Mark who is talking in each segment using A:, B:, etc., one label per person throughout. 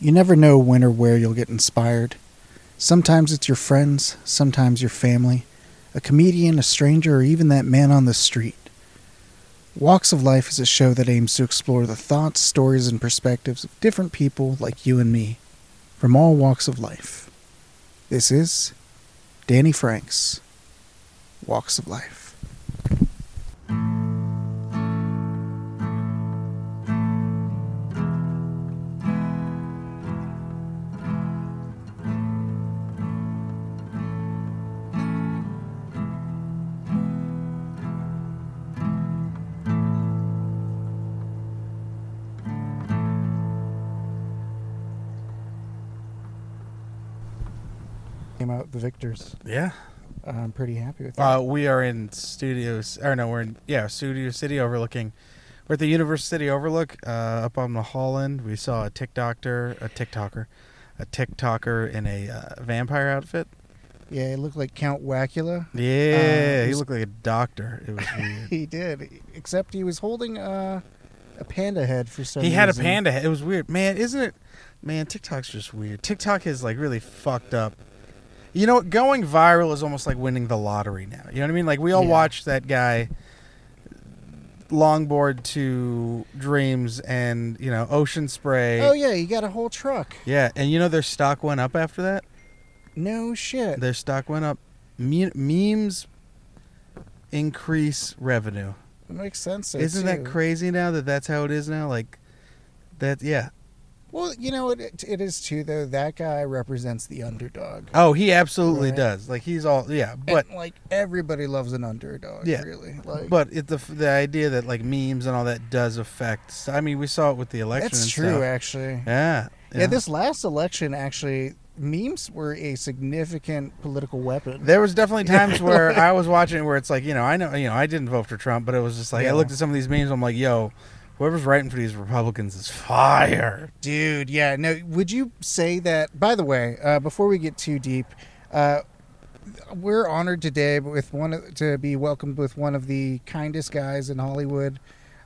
A: You never know when or where you'll get inspired. Sometimes it's your friends, sometimes your family, a comedian, a stranger, or even that man on the street. Walks of Life is a show that aims to explore the thoughts, stories, and perspectives of different people like you and me, from all walks of life. This is Danny Franks, Walks of Life.
B: Yeah.
A: I'm pretty happy with that.
B: Uh, we are in studios, or no, we're in yeah Studio City overlooking. We're at the Universal City Overlook, uh, up on the Holland. We saw a TikToker, a TikToker, a TikToker in a uh, vampire outfit.
A: yeah, it looked like Count Wacula.
B: Yeah,
A: Uh,
B: he looked like a doctor. It was weird.
A: He did, except he was holding uh, a panda head for some
B: he had a panda. head. It was weird, man. Isn't it? Man, TikTok's just weird. TikTok is like really fucked up. You know, going viral is almost like winning the lottery now. You know what I mean? Like we all
A: Yeah.
B: watched that guy longboard to dreams and you know ocean spray.
A: Oh yeah, he got a whole truck.
B: Yeah, and you know their stock went up after that.
A: No shit.
B: Their stock went up. Me- memes increase revenue.
A: It makes sense.
B: Isn't that crazy now that that's how it is now? Like that, yeah.
A: Well, you know it. It is too though. That guy represents the underdog.
B: Oh, he absolutely
A: Right.
B: does. Like he's all yeah, but
A: And, like everybody loves an underdog.
B: Yeah.
A: really. Like,
B: but it, the the idea that like memes and all that does affect. I mean, we saw it with the election.
A: that's true,
B: stuff.
A: actually.
B: Yeah,
A: Yeah. this last election actually, memes were a significant political weapon.
B: There was definitely times where I was watching where it's like you know I know you know I didn't vote for Trump, but it was just like
A: Yeah.
B: I looked at some of these memes. I'm like, yo, whoever's writing for these Republicans is fire.
A: Dude, yeah. No, would you say that? By the way, uh, before we get too deep, uh, we're honored today with one to be welcomed with one of the kindest guys in Hollywood.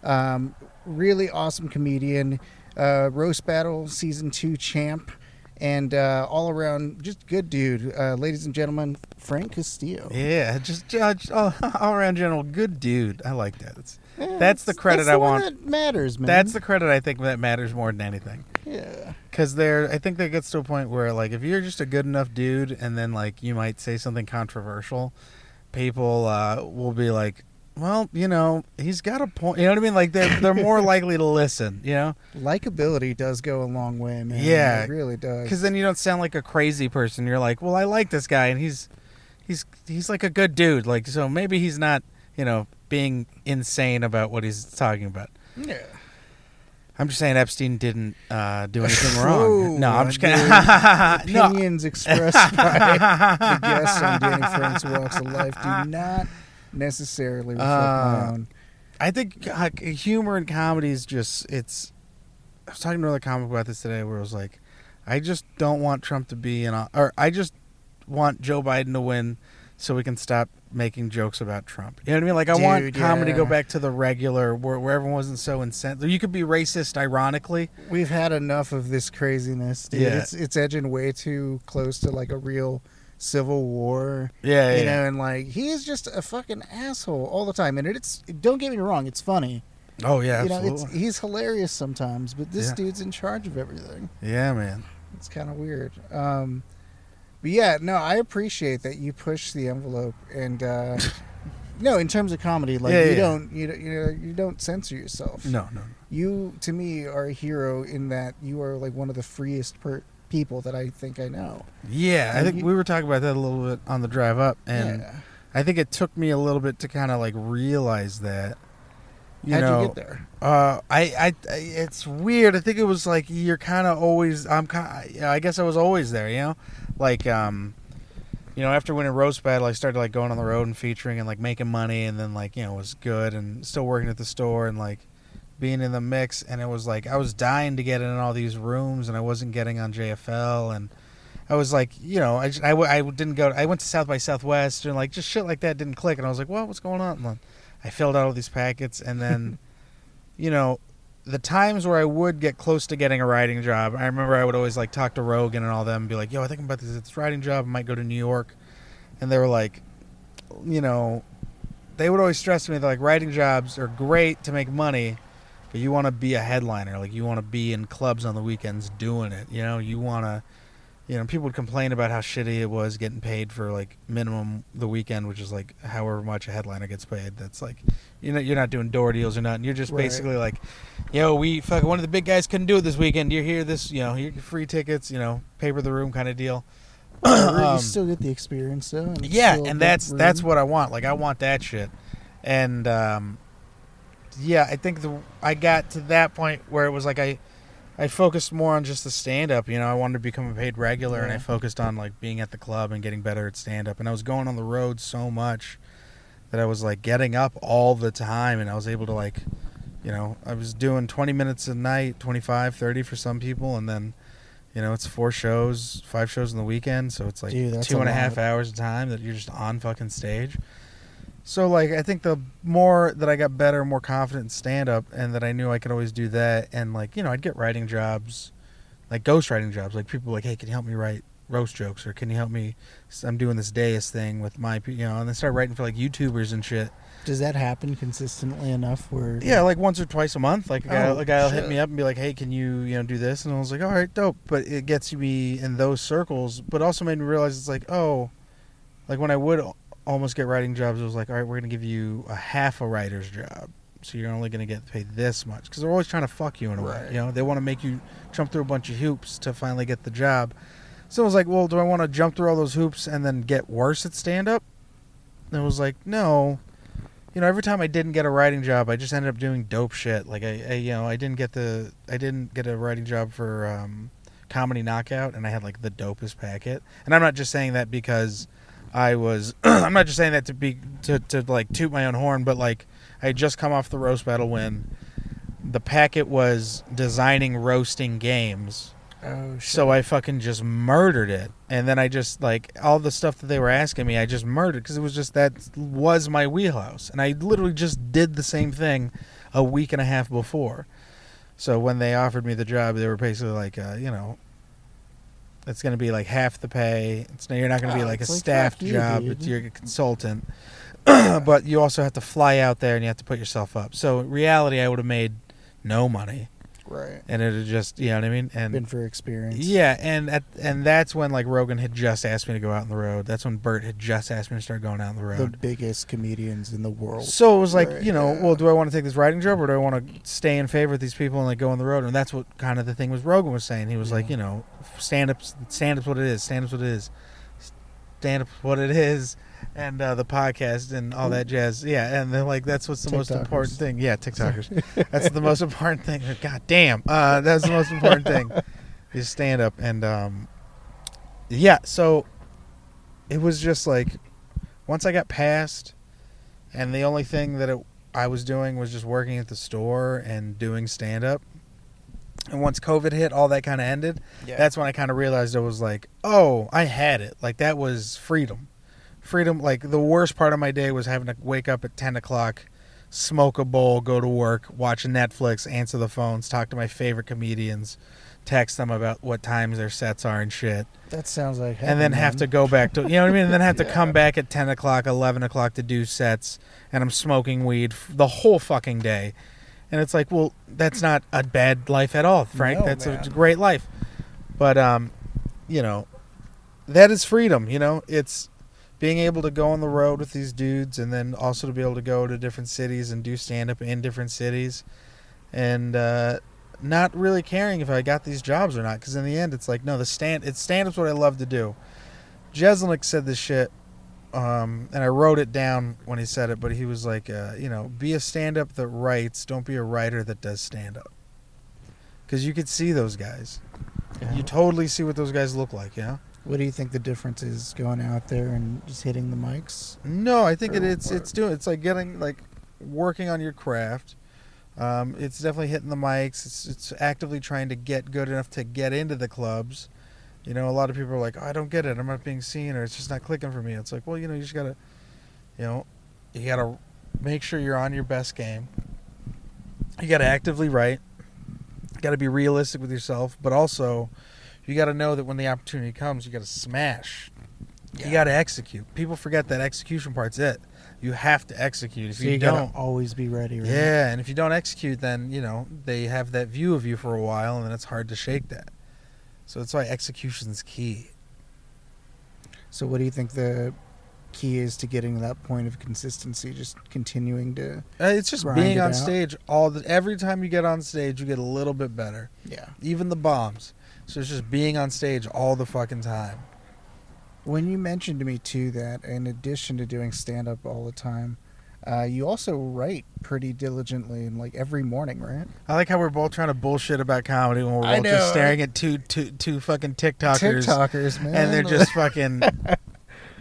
A: Um, really awesome comedian, uh, roast battle season two champ, and uh, all around just good dude. Uh, ladies and gentlemen, Frank Castillo.
B: Yeah, just judge all, all around general good dude. I like that. It's,
A: Yeah,
B: That's the credit
A: that's
B: I
A: the one
B: want.
A: That matters, man.
B: That's the credit I think that matters more than anything.
A: yeah.
B: Because there, I think that gets to a point where, like, if you're just a good enough dude, and then like you might say something controversial, people uh, will be like, "Well, you know, he's got a point." You know what I mean? Like they're they're more likely to listen. You know,
A: Likability does go a long way, man.
B: Yeah,
A: it really does.
B: because then you don't sound like a crazy person. You're like, "Well, I like this guy, and he's he's he's like a good dude." Like, so maybe he's not, you know, being insane about what he's talking about.
A: yeah.
B: I'm just saying Epstein didn't uh, do anything wrong. No, I'm just kidding.
A: Opinions expressed by the guests on Danny Frank's Walks of Life do not necessarily reflect my
B: Uh,
A: own.
B: I think uh, humor and comedy is just it's. I was talking to another comic about this today, where it was like, I just don't want Trump to be in, or I just want Joe Biden to win, so we can stop making jokes about Trump. You know what I mean? Like I want
A: Dude,
B: comedy to go back to the regular, where, where everyone wasn't so insensitive. You could be racist, ironically.
A: We've had enough of this craziness, dude.
B: Yeah.
A: It's it's edging way too close to like a real civil war.
B: Yeah, yeah you
A: know, and like he is just a fucking asshole all the time. And it's don't get me wrong, it's funny.
B: oh yeah,
A: you know, it's he's hilarious sometimes, but this
B: Yeah.
A: dude's in charge of everything.
B: yeah, man.
A: It's kind of weird. Um, but yeah, no, I appreciate that you push the envelope and uh, no, in terms of comedy, like
B: Yeah,
A: you
B: yeah.
A: don't you don't you, know, you don't censor yourself.
B: No, no.
A: You to me are a hero in that you are like one of the freest per- people that I think I know.
B: Yeah, I think
A: you-
B: we were talking about that a little bit on the drive up, and
A: yeah.
B: I think it took me a little bit to kind of like realize that. You
A: How'd
B: know,
A: you get there?
B: Uh, I, I, I- it's weird. I think it was like you're kind of always. I'm kind. I guess I was always there. You know, like um, you know, after winning roast battle, I started like going on the road and featuring and like making money, and then like you know was good and still working at the store and like being in the mix. And it was like I was dying to get in all these rooms, and I wasn't getting on JFL and. I was like, you know, I, just, I, I didn't go. I went to South by Southwest and like just shit like that didn't click, and I was like, well, what's going on? And I filled out all these packets, and then, you know, the times where I would get close to getting a writing job, I remember I would always like talk to Rogan and all them and be like, "Yo, I think I'm about to get this writing job. I might go to New York," and they were like, you know, they would always stress me that like writing jobs are great to make money, but you want to be a headliner. Like you want to be in clubs on the weekends doing it. You know, you want to. You know, people would complain about how shitty it was getting paid for like minimum the weekend, which is like however much a headliner gets paid. That's like, you know, you're not doing door deals or nothing. You're just
A: Right.
B: basically like, yo, we fuck one of the big guys couldn't do it this weekend. You're here, this, you know, here free tickets, you know, paper the room kind of deal. Um,
A: you still get the experience though. and
B: yeah and that's
A: room.
B: that's what i want like i want that shit and um yeah i think the i got to that point where it was like i i focused more on just the stand up you know i wanted to become a paid regular and i focused on like being at the club and getting better at stand up and i was going on the road so much that i was like getting up all the time and i was able to like you know i was doing 20 minutes a night 25 30 for some people and then you know it's four shows five shows in the weekend so it's like
A: Dude,
B: two and a half hours of time that you're just on fucking stage so like i think the more that i got better more confident in stand up and that i knew i could always do that and like you know i'd get writing jobs like ghost writing jobs like people like hey can you help me write roast jokes or can you help me i'm doing this deus thing with my you know and then start writing for like youtubers and shit
A: Does that happen consistently enough where
B: yeah, like once or twice a month. Like a guy,
A: Oh,
B: a guy will hit me up and be like, "Hey, can you you know do this?" And I was like, "All right, dope." But it gets me in those circles, but also made me realize it's like, oh, like when I would almost get writing jobs, it was like, all right, we're gonna give you a half a writer's job, so you're only gonna get paid this much because they're always trying to fuck you in a way. You know, they want to make you jump through a bunch of hoops to finally get the job. So I was like, well, do I want to jump through all those hoops and then get worse at stand up? And it was like, no you know, every time I didn't get a writing job, I just ended up doing dope shit. Like I, I you know, I didn't get the, I didn't get a writing job for um, comedy knockout, and I had like the dopest packet. And I'm not just saying that because I was, I'm not just saying that to be to to like toot my own horn, but like I had just come off the roast battle win. The packet was designing roasting games.
A: oh shit.
B: So I fucking just murdered it, and then I just like all the stuff that they were asking me, I just murdered because it was just that was my wheelhouse, and I literally just did the same thing a week and a half before. So when they offered me the job, they were basically like, uh, you know, it's going to be like half the pay. It's you're not going to be
A: Oh,
B: like a
A: like,
B: staff
A: you,
B: job. It's you're a consultant, but you also have to fly out there and you have to put yourself up. So in reality, I would have made no money,
A: right.
B: and it would just you know what I mean. And
A: Been for experience.
B: yeah, and at, and that's when like Rogan had just asked me to go out on the road. That's when Bert had just asked me to start going out on the road.
A: The biggest comedians in the world.
B: So it was like,
A: Right,
B: you know,
A: yeah.
B: well, do I want to take this writing job or do I want to stay in favor with these people and like go on the road? And that's what kind of the thing was Rogan was saying. He was like,
A: Yeah.
B: you know, stand up, stand ups what it is, stand ups what it is, stand ups what it is, and uh, the podcast and all that jazz. Yeah, and then like that's what's the most important thing. Yeah, TikTokers. that's the most important thing. God damn, uh, that's the most important thing. Is stand up and um, yeah. So it was just like once I got past, and the only thing that it, I was doing was just working at the store and doing stand up. And once COVID hit, all that kind of ended.
A: Yeah.
B: That's when I kind of realized it was like, oh, I had it. Like that was freedom. Freedom. Like the worst part of my day was having to wake up at ten o'clock, smoke a bowl, go to work, watch Netflix, answer the phones, talk to my favorite comedians, text them about what times their sets are and shit
A: that sounds like
B: and then
A: heaven,
B: have to go back to you know what I mean, and then have to
A: Yeah.
B: come back at ten o'clock, eleven o'clock to do sets, and I'm smoking weed f- the whole fucking day, and it's like, well, that's not a bad life at all, Frank.
A: No,
B: that's
A: man.
B: a great life, but um, you know, that is freedom. You know, it's being able to go on the road with these dudes, and then also to be able to go to different cities and do stand up in different cities, and uh, not really caring if I got these jobs or not. Because in the end, it's like, no, the stand it's stand up's what I love to do. Jeselnik said this shit, um, and I wrote it down when he said it. But he was like, uh, you know, be a stand up that writes. Don't be a writer that does stand up. Because you could see those guys.
A: Yeah.
B: You totally see what those guys look like. You know.
A: What do you think the difference is going out there and just hitting the mics?
B: No, I think it, it's
A: what?
B: it's doing it's like getting like working on your craft. Um, it's definitely hitting the mics. It's it's actively trying to get good enough to get into the clubs. You know, a lot of people are like, oh, I don't get it. I'm not being seen, or it's just not clicking for me. It's like, well, you know, you just gotta, you know, you gotta make sure you're on your best game. You gotta actively write. You got to be realistic with yourself, but also you got to know that when the opportunity comes, you got to smash. You got to execute. People forget that execution part's it. You have to execute. If
A: So
B: you,
A: you
B: don't,
A: always be ready. Right?
B: yeah, and if you don't execute, then you know they have that view of you for a while, and then it's hard to shake that. So that's why execution's key.
A: So what do you think the key is to getting to that point of consistency? Just continuing to.
B: Uh, It's just being
A: it
B: on
A: out.
B: stage all the every time you get on stage, you get a little bit better.
A: Yeah.
B: Even the bombs. So it's just being on stage all the fucking time.
A: When you mentioned to me too that in addition to doing stand up all the time, uh, you also write pretty diligently and like every morning, right?
B: I like how we're both trying to bullshit about comedy when we're
A: I
B: both just staring at two two two fucking TikTokers,
A: TikTokers, man,
B: and they're just fucking,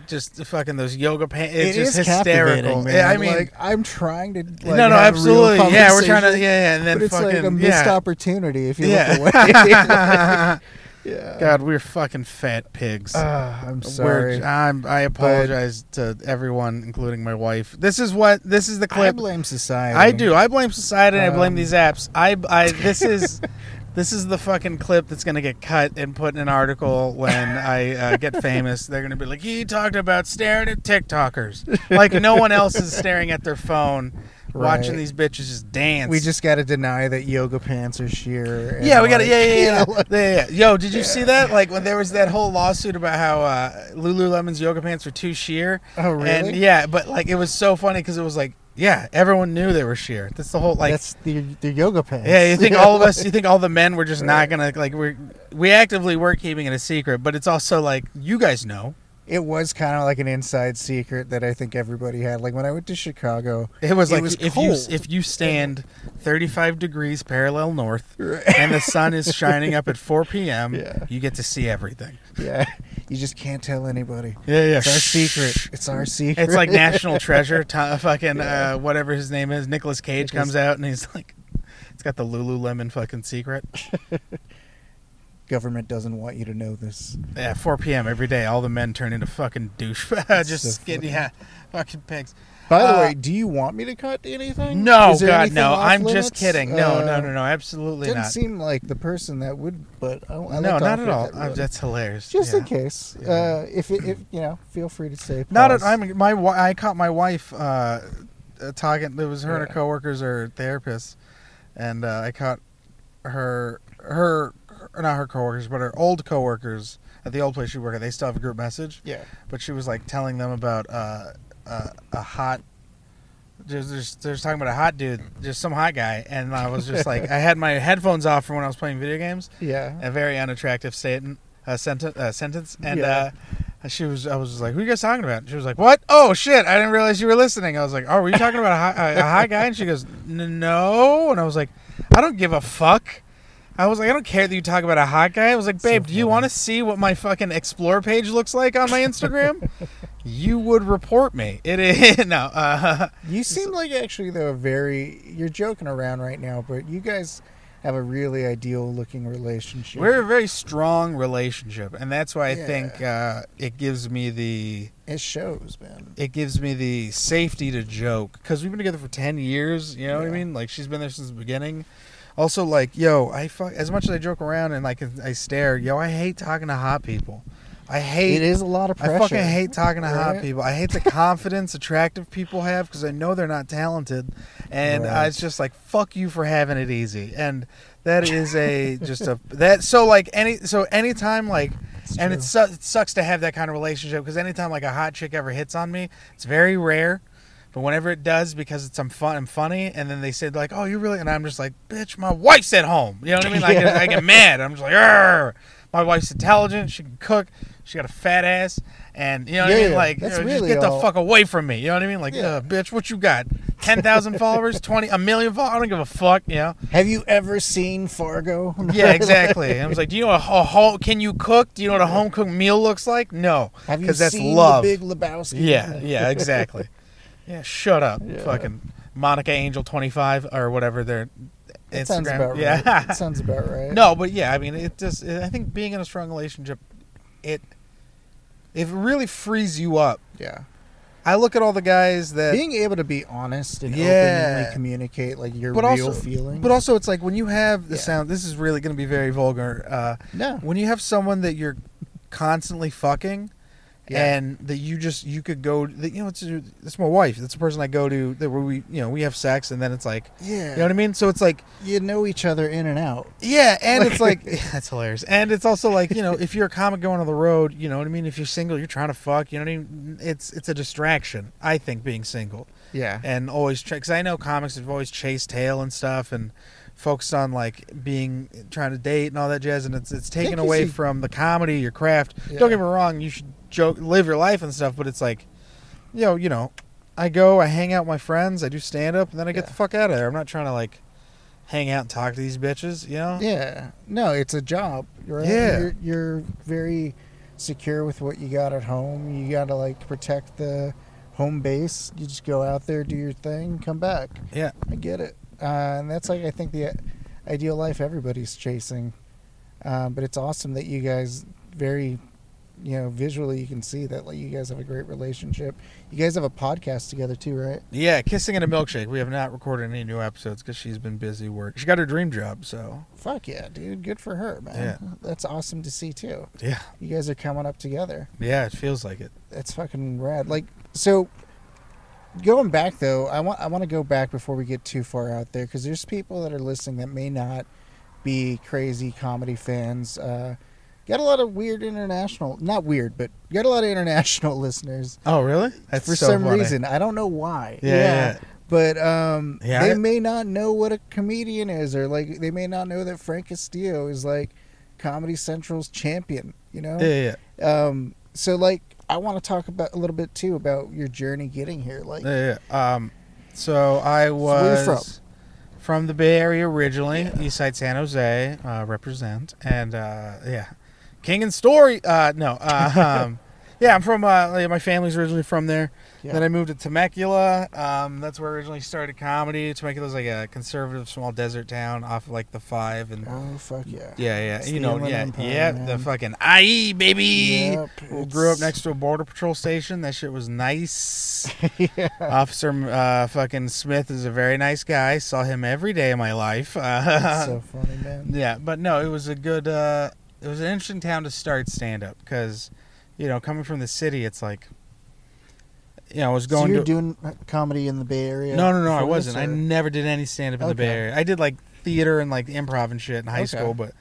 B: just fucking those yoga pants. It's
A: It
B: just
A: is
B: hysterical.
A: man.
B: Yeah, I mean,
A: like I'm trying to. Like,
B: no, no,
A: have a real
B: absolutely. Yeah, we're trying to. Yeah, yeah, and then
A: but it's
B: fucking
A: like a missed
B: yeah.
A: opportunity if you
B: Yeah.
A: look away. yeah.
B: God, we're fucking fat pigs.
A: Ah, I'm
B: We're-
A: sorry.
B: I'm, I apologize to everyone, including my wife. This is what this is the clip.
A: I blame society.
B: I do. I blame society and I blame
A: Um,
B: these apps. I, I this is this is the fucking clip that's gonna get cut and put in an article when I uh, get famous. They're gonna be like, he talked about staring at TikTokers, like no one else is staring at their phone, watching these bitches just dance.
A: We just got to deny that yoga pants are sheer.
B: yeah, we got to yeah, yeah, yeah. yeah, yeah. Yo, did you see that? Like when there was that whole lawsuit about how uh, Lululemon's yoga pants were too sheer.
A: Oh, really?
B: And yeah, but like it was so funny because it was like, yeah, everyone knew they were sheer. That's the whole like.
A: That's the the yoga pants.
B: yeah, you think all of us? You think all the men were just not gonna like? We we actively were keeping it a secret, but it's also like you guys know.
A: It was kind of like an inside secret that I think everybody had. Like when I went to Chicago,
B: It was
A: It
B: like
A: was
B: if
A: cold.
B: you if you stand 35 degrees parallel north and the sun is shining up at 4 p.m.,
A: Yeah.
B: you get to see everything.
A: yeah, you just can't tell anybody.
B: Yeah, yeah.
A: It's our secret. It's our secret.
B: It's like National Treasure. To, fucking
A: Yeah.
B: uh, whatever his name is, Nicolas Cage
A: Nicolas-
B: comes out and he's like, it's got the Lululemon fucking secret.
A: government doesn't want you to know this.
B: Yeah, 4 p.m. every day. All the men turn into fucking
A: douchebags.
B: Just skinny,
A: funny.
B: yeah, fucking pigs.
A: By the
B: Uh,
A: way, do you want me to cut anything?
B: No, God,
A: anything
B: no. I'm
A: limits?
B: just kidding. No,
A: Uh,
B: no, no, no. Absolutely
A: Didn't
B: not.
A: seem like the person that would, but I, I
B: no, not at all.
A: that
B: Uh,
A: really.
B: that's hilarious.
A: just
B: yeah.
A: in case.
B: Yeah.
A: Uh, if it, if you know, feel free to say.
B: Not at,
A: pause.
B: I mean, my I caught my wife uh, uh, talking. It was her and her coworkers or therapists, and uh, I caught her her or not her coworkers, but her old coworkers at the old place she worked at. They still have a group message,
A: Yeah.
B: but she was like telling them about uh, uh, a hot. Just, they're talking about a hot dude, just some hot guy, and I was just like, I had my headphones off from when I was playing video games,
A: Yeah.
B: a very unattractive statement, uh, sentence, uh, sentence, and
A: Yeah.
B: uh, she was, I was just like, "Who are you guys talking about?" She was like, "What? Oh shit! I didn't realize you were listening." I was like, "Oh, were you talking about a hot, a, a hot guy?" And she goes, "No," and I was like, "I don't give a fuck." I was like, "I don't care that you talk about a hot guy." I was like,
A: So
B: "Babe, do you want to see what my fucking explore page looks like on my Instagram?" you would report me. It is no. Uh,
A: You seem like actually though a very you're joking around right now, but you guys have a really ideal looking relationship.
B: we're a very strong relationship, and that's why I
A: Yeah.
B: think uh, it gives me the
A: it shows, man.
B: it gives me the safety to joke because we've been together for 10 years you know what i mean like she's been there since the beginning also like yo i fuck as much as i joke around and like i stare yo i hate talking to hot people i hate
A: It is a lot of pressure.
B: I fucking hate talking to hot people. I hate the confidence attractive people have because I know they're not talented, and
A: Right.
B: uh, it's just like fuck you for having it easy. And that is a just a that so like any so anytime like
A: It's
B: and it, su- it sucks to have that kind of relationship because anytime like a hot chick ever hits on me, it's very rare. But whenever it does, because it's I'm fun and funny, and then they said like, "Oh, you really," and I'm just like, "Bitch, my wife's at home." You know what I mean? Like
A: Yeah.
B: I get mad. I'm just like, "Arr!" My wife's intelligent. She can cook. She got a fat ass, and you know what I mean. Like, you know, just
A: really
B: get the fuck away from me. You know what I mean? Like,
A: Yeah.
B: uh, bitch, what you got? Ten thousand followers, twenty, a million followers. I don't give a fuck. You know?
A: Have you ever seen Fargo?
B: Yeah, exactly. I was like, do you know a, home? Can you cook? Do you know what a home cooked meal looks like? No,
A: Have you
B: because that's
A: seen
B: love.
A: the Big Lebowski?
B: Yeah, yeah, exactly. yeah, shut up,
A: Yeah.
B: fucking Monica Angel twenty five or whatever their
A: That
B: Instagram.
A: sounds about
B: yeah,
A: right. That sounds about right.
B: no, but yeah, I mean, it just. I think being in a strong relationship, it, it really frees you up
A: Yeah.
B: I look at all the guys that
A: being able to be honest and
B: Yeah.
A: openly communicate like your
B: But
A: real
B: also-
A: feelings.
B: But also, it's like when you have the
A: Yeah.
B: sound. This is really going to be very vulgar. Uh,
A: no,
B: when you have someone that you're constantly fucking,
A: Yeah.
B: and that you just you could go. That, you know, it's it's my wife. That's the person I go to. That where we you know we have sex, and then it's like
A: yeah,
B: you know what I mean. So it's like
A: you know each other in and out.
B: yeah, and it's
A: Like-
B: like that's hilarious. And it's also like you know if you're a comic going on the road, you know what I mean. If you're single, you're trying to fuck. You know what I mean. It's it's a distraction. I think being single.
A: Yeah,
B: and always because I know comics have always chased tail and stuff and focused on like being trying to date and all that jazz and it's it's taken away
A: see-
B: from the comedy your craft
A: Yeah.
B: don't get me wrong you should joke live your life and stuff but it's like you know you know I go I hang out with my friends I do stand up and then I get
A: Yeah.
B: the fuck out of there I'm not trying to like hang out and talk to these bitches you know
A: yeah. No, it's a job. Right?
B: Yeah.
A: you're, you're very secure with what you got at home. You got to like protect the home base. You just go out there, do your thing, come back.
B: yeah
A: I get it, uh, and that's like I think the ideal life everybody's chasing. Um, but it's awesome that you guys very, you know, visually you can see that like you guys have a great relationship. You guys have a podcast together too, right?
B: yeah kissing in a milkshake we have not recorded any new episodes because she's been busy work she got her dream job so
A: Fuck yeah, dude! Good for her, man.
B: Yeah.
A: That's awesome to see too.
B: yeah
A: You guys are coming up together.
B: yeah it feels like it
A: That's fucking rad. Like so. Going back though, I want I want to go back before we get too far out there because there's people that are listening that may not be crazy comedy fans. Uh, got a lot of weird international, not weird, but got a lot of international listeners
B: oh really that's
A: for
B: so
A: some
B: funny.
A: reason. I don't know why.
B: Yeah, yeah.
A: But um,
B: Yeah,
A: they
B: I-
A: may not know what a comedian is, or like they may not know that Frank Castillo is like Comedy Central's champion. You know.
B: yeah yeah
A: Um, so like I want to talk about a little bit too about your journey getting here. Like,
B: Yeah, yeah. Um, so I
A: where
B: was
A: you
B: from? the Bay Area originally,
A: Yeah.
B: East Side San Jose, uh, represent, and uh, yeah, King and Story. Uh, no, uh, um, yeah, I'm from. Uh, my family's originally from there.
A: Yeah.
B: Then I moved to Temecula. Um, that's where I originally started comedy. Temecula's like a conservative small desert town off of, like the five and.
A: oh fuck yeah.
B: Yeah, yeah,
A: It's
B: you know, yeah,
A: Empire,
B: yeah,
A: man.
B: the fucking IE baby.
A: Yep,
B: We grew up next to a border patrol station. That shit was nice.
A: yeah.
B: Officer uh, fucking Smith is a very nice guy. Saw him every day of my life. Uh,
A: so funny, man.
B: yeah, but no, it was a good. Uh, it was an interesting town to start stand up because, you know, coming from the city, it's like, you know, I was
A: So
B: going
A: you're
B: to.
A: doing comedy in the Bay Area?
B: no, no, no, I wasn't. I never did any stand up in the Bay Area. I did like theater and like improv and shit in high
A: Okay.
B: school, but.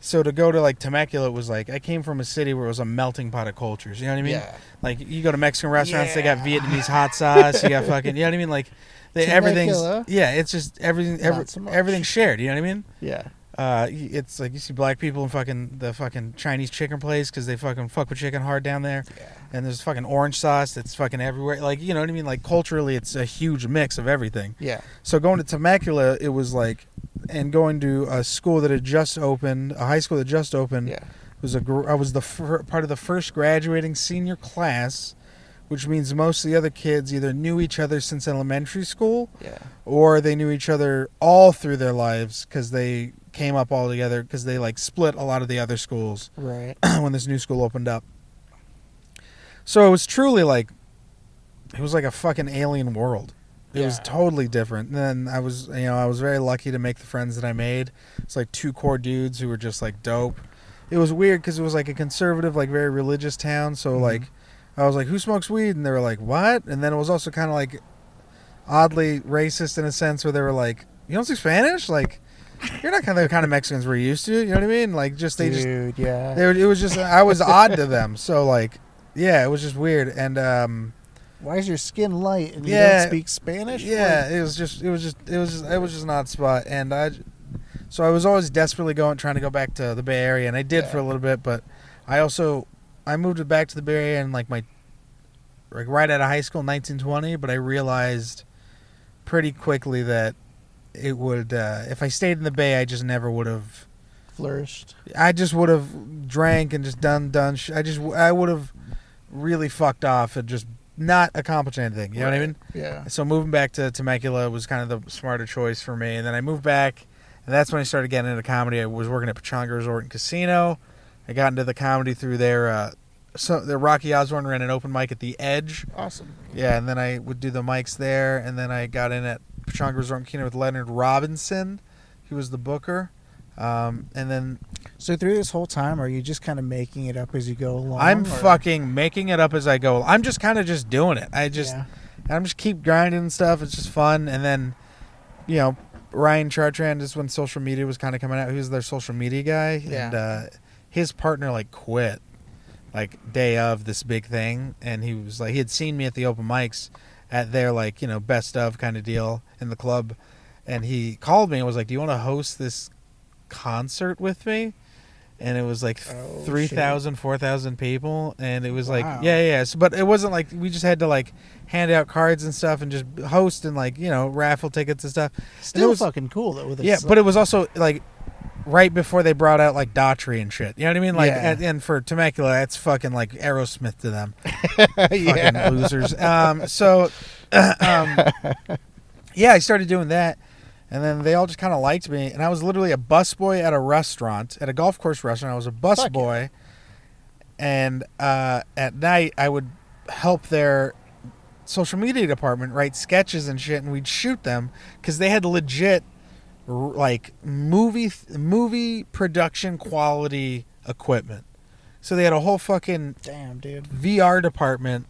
B: So to go to like Temecula, it was like I came from a city where it was a melting pot of cultures. You know what I mean?
A: yeah.
B: Like you go to Mexican restaurants, they got Vietnamese hot sauce. You got fucking, you know what I mean? Like they, everything's yeah. It's just everything, every,
A: so
B: everything's shared. You know what I mean?
A: Yeah.
B: Uh, it's like you see black people in fucking the fucking Chinese chicken place because they fucking fuck with chicken hard down there,
A: Yeah.
B: and there's fucking orange sauce that's fucking everywhere. Like you know what I mean? Like culturally, it's a huge mix of everything.
A: Yeah.
B: So going to Temecula, it was like, and going to a school that had just opened, a high school that just opened
A: Yeah.
B: was a gr- I was the fir- part of the first graduating senior class, which means most of the other kids either knew each other since elementary school
A: Yeah.
B: or they knew each other all through their lives because they came up all together because they like split a lot of the other schools
A: Right.
B: when this new school opened up. So it was truly like it was like a fucking alien world. It was totally different. And then I was, you know, I was very lucky to make the friends that I made. It's like two core dudes who were just like dope. It was weird because it was like a conservative, like very religious town. So
A: Mhm.
B: like, I was like, "Who smokes weed?" And they were like, "What?" And then it was also kind of like oddly racist in a sense where they were like, "You don't speak Spanish?" Like, you're not kind of the kind of Mexicans we're used to. You know what I mean? Like, just they just
A: yeah.
B: they were, it was just I was odd to them. So like, yeah, it was just weird. And um,
A: Why is your skin light and you don't speak Spanish?
B: yeah, it was just it was just it was just it was just an odd spot. And I, so I was always desperately going trying to go back to the Bay Area, and I did for a little bit. But I also I moved back to the Bay Area in like my like right out of high school, 1920. But I realized pretty quickly that it would uh, if I stayed in the Bay, I just never would have.
A: flourished.
B: I just would have drank and just done done. Sh- I just I would have really fucked off and just not accomplished anything. You know what I mean?
A: Yeah.
B: So moving back to Temecula was kind of the smarter choice for me. And then I moved back, and that's when I started getting into comedy. I was working at Pechanga Resort and Casino. I got into the comedy through there. Uh, so the Rocky Osborne ran an open mic at the Edge.
A: Awesome.
B: Yeah, and then I would do the mics there, and then I got in at Pechanga Resort and Casino with Leonard Robinson. He was the booker. Um, and then
A: So through this whole time, are you just kind of making it up as you go along?
B: I'm
A: or-
B: fucking making it up as I go. I'm just kind of just doing it. I just
A: Yeah.
B: I'm just keep grinding and stuff. It's just fun. And then, you know, Ryan Chartrand is when social media was kind of coming out. He was their social media guy,
A: Yeah.
B: and uh, his partner like quit, like day of this big thing, and he was like he had seen me at the open mics at their like you know best of kind of deal in the club, and he called me and was like, "Do you want to host this concert with me?" And it was like
A: Oh,
B: 3,000, 4,000 people, and it was
A: Wow.
B: like, yeah, yeah. So, but it wasn't like we just had to like hand out cards and stuff and just host and like you know raffle tickets and stuff.
A: Still
B: was-
A: fucking cool though. With
B: Yeah, but it was also like right before they brought out like Daughtry and shit. You know what I mean? Like,
A: Yeah.
B: and, and for Temecula, that's fucking like Aerosmith to them.
A: yeah.
B: Fucking losers. Um, so, um, yeah, I started doing that, and then they all just kind of liked me, and I was literally a busboy at a restaurant, at a golf course restaurant. I was a
A: Fuck yeah.
B: and uh, at night I would help their social media department write sketches and shit, and we'd shoot them because they had legit like movie movie production quality equipment. So they had a whole fucking
A: Damn, dude.
B: VR department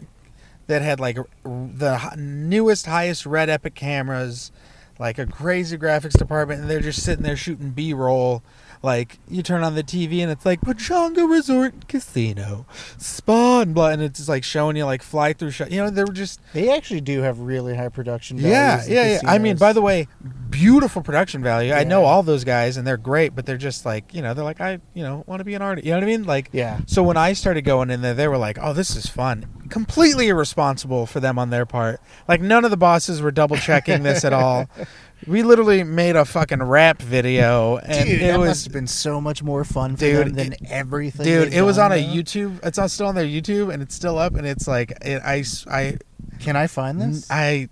B: that had like the newest, highest red epic cameras, like a crazy graphics department, and they're just sitting there shooting B roll. Like you turn on the TV and it's like Pechanga Resort Casino, Spa and blah, and it's just like showing you like fly through shot. You know, they were just
A: They actually do have really high production.
B: yeah, yeah, yeah. I mean, by the way, beautiful production value. I know all those guys and they're great, but they're just like you know, they're like I you know want to be an artist. You know what I mean? Like
A: yeah,
B: so when I started going in there, they were like, "Oh, this is fun." Completely irresponsible for them on their part. Like none of the bosses were double checking this at all. We literally made a fucking rap video, and
A: dude,
B: it was,
A: been so much more fun for
B: Dude,
A: them than everything.
B: dude. It was on a. YouTube. It's on, still on their YouTube, and it's still up. And it's like, it, I, I,
A: Can I find this?
B: I,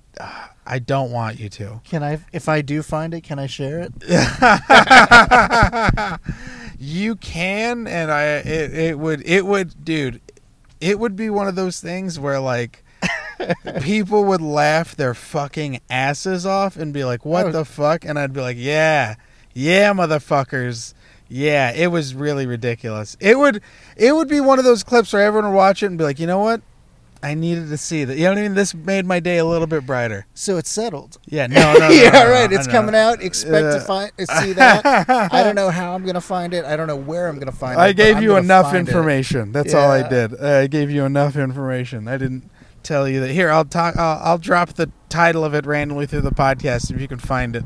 B: I don't want you to.
A: Can I? If I do find it, can I share it?
B: you can, and I, it, it would, it would, dude. It would be one of those things where like people would laugh their fucking asses off and be like, "What
A: Oh.
B: the fuck?" And I'd be like, "Yeah, yeah, motherfuckers." Yeah, it was really ridiculous. It would, it would be one of those clips where everyone would watch it and be like, "You know what? I needed to see that." You know what I mean? This made my day a little bit brighter.
A: So it's settled.
B: Yeah, no, no, no,
A: yeah,
B: no, no,
A: right. It's coming out. Expect
B: Uh,
A: to find see that. I don't know how I'm gonna find it. I don't know where I'm gonna find it.
B: I gave you enough
A: find it.
B: information. That's all I did. Uh, I gave you enough information. I didn't tell you that. Here, I'll talk. I'll, I'll drop the title of it randomly through the podcast if you can find it.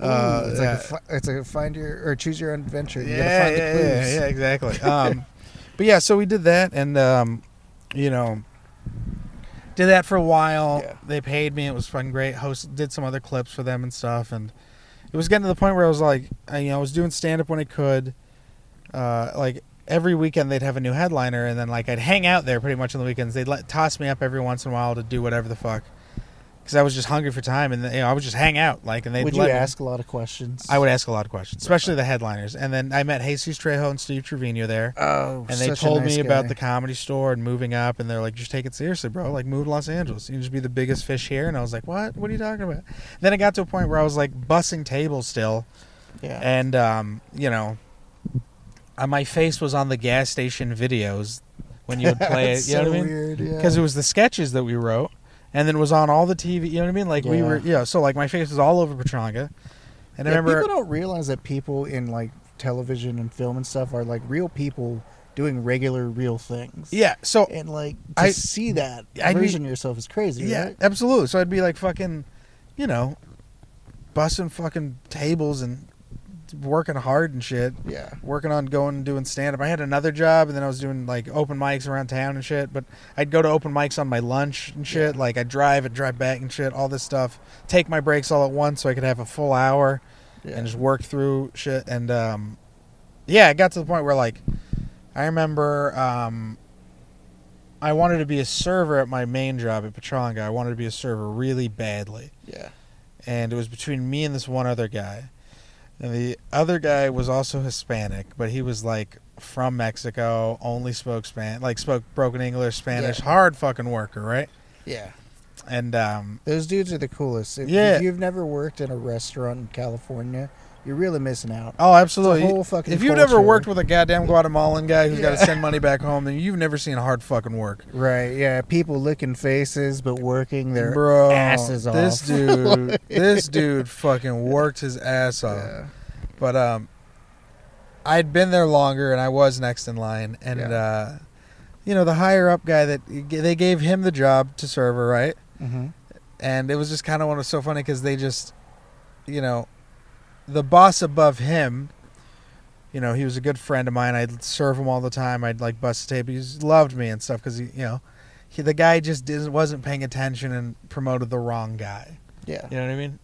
B: Uh,
A: it's
B: yeah.
A: like a, it's a find your or choose your own adventure. You
B: yeah, yeah, yeah, yeah, exactly. Um, but yeah, so we did that, and um, you know, did that for a while.
A: Yeah.
B: They paid me. It was fun, great. Host did some other clips for them and stuff, and it was getting to the point where I was like, I, you know, I was doing stand up when I could. Uh, like every weekend they'd have a new headliner, and then like I'd hang out there pretty much on the weekends. They'd let toss me up every once in a while to do whatever the fuck, because I was just hungry for time, and you know, I would just hang out. Like, and they
A: Would you ask a lot of questions?
B: I would ask a lot of questions, especially the headliners. And then I met Jesus Trejo and Steve Trevino there.
A: Oh,
B: And they told
A: nice
B: me about the comedy store and moving up, and they're like, "Just take it seriously, bro. Like, move to Los Angeles. You can just be the biggest fish here." And I was like, "What? What are you talking about?" Then it got to a point where I was like bussing tables still,
A: Yeah.
B: and um, you know, uh, my face was on the gas station videos when you would play it. You know
A: so
B: what I mean?
A: weird. Yeah.
B: Because it was the sketches that we wrote, and then it was on all the TV. You know what I mean? Like we
A: Yeah.
B: were, yeah. So like my face was all over Pechanga, and I remember.
A: people don't realize that people in like television and film and stuff are like real people doing regular real things.
B: Yeah, so
A: And like to
B: I-
A: see that
B: I
A: version of yourself is crazy,
B: Yeah,
A: right?
B: absolutely. So I'd be like fucking, you know, busting fucking tables and working hard and shit.
A: Yeah.
B: Working on going and doing stand up. I had another job and then I was doing like open mics around town and shit. But I'd go to open mics on my lunch and shit.
A: Yeah.
B: Like I'd drive and drive back and shit, all this stuff. Take my breaks all at once so I could have a full hour
A: Yeah.
B: and just work through shit. And um, yeah, it got to the point where like I remember um, I wanted to be a server at my main job at Pechanga. I wanted to be a server really badly,
A: yeah.
B: and it was between me and this one other guy. And the other guy was also Hispanic, but he was like from Mexico, only spoke Spanish, like spoke broken English, Spanish,
A: Yeah.
B: hard fucking worker, right?
A: Yeah.
B: And um,
A: Those dudes are the coolest. If,
B: Yeah.
A: if you've never worked in a restaurant in California, you're really missing out.
B: oh, absolutely.
A: whole fucking
B: if you've never worked with a goddamn Guatemalan guy who's got to send money back home, then you've never seen hard fucking work.
A: Right, yeah. People licking faces but working their
B: Bro,
A: asses off.
B: this dude, this dude fucking worked his ass off.
A: Yeah.
B: But um, I'd been there longer, and I was next in line. And
A: Yeah.
B: uh, you know, the higher up guy that they gave him the job to serve her, right?
A: Mm-hmm.
B: And it was just kind of one was so funny because they just, you know, the boss above him. You know, he was a good friend of mine. I'd serve him all the time. I'd like bust a tape. He loved me and stuff because he, you know, he, the guy just didn't wasn't paying attention and promoted the wrong guy.
A: Yeah.
B: You know what I mean?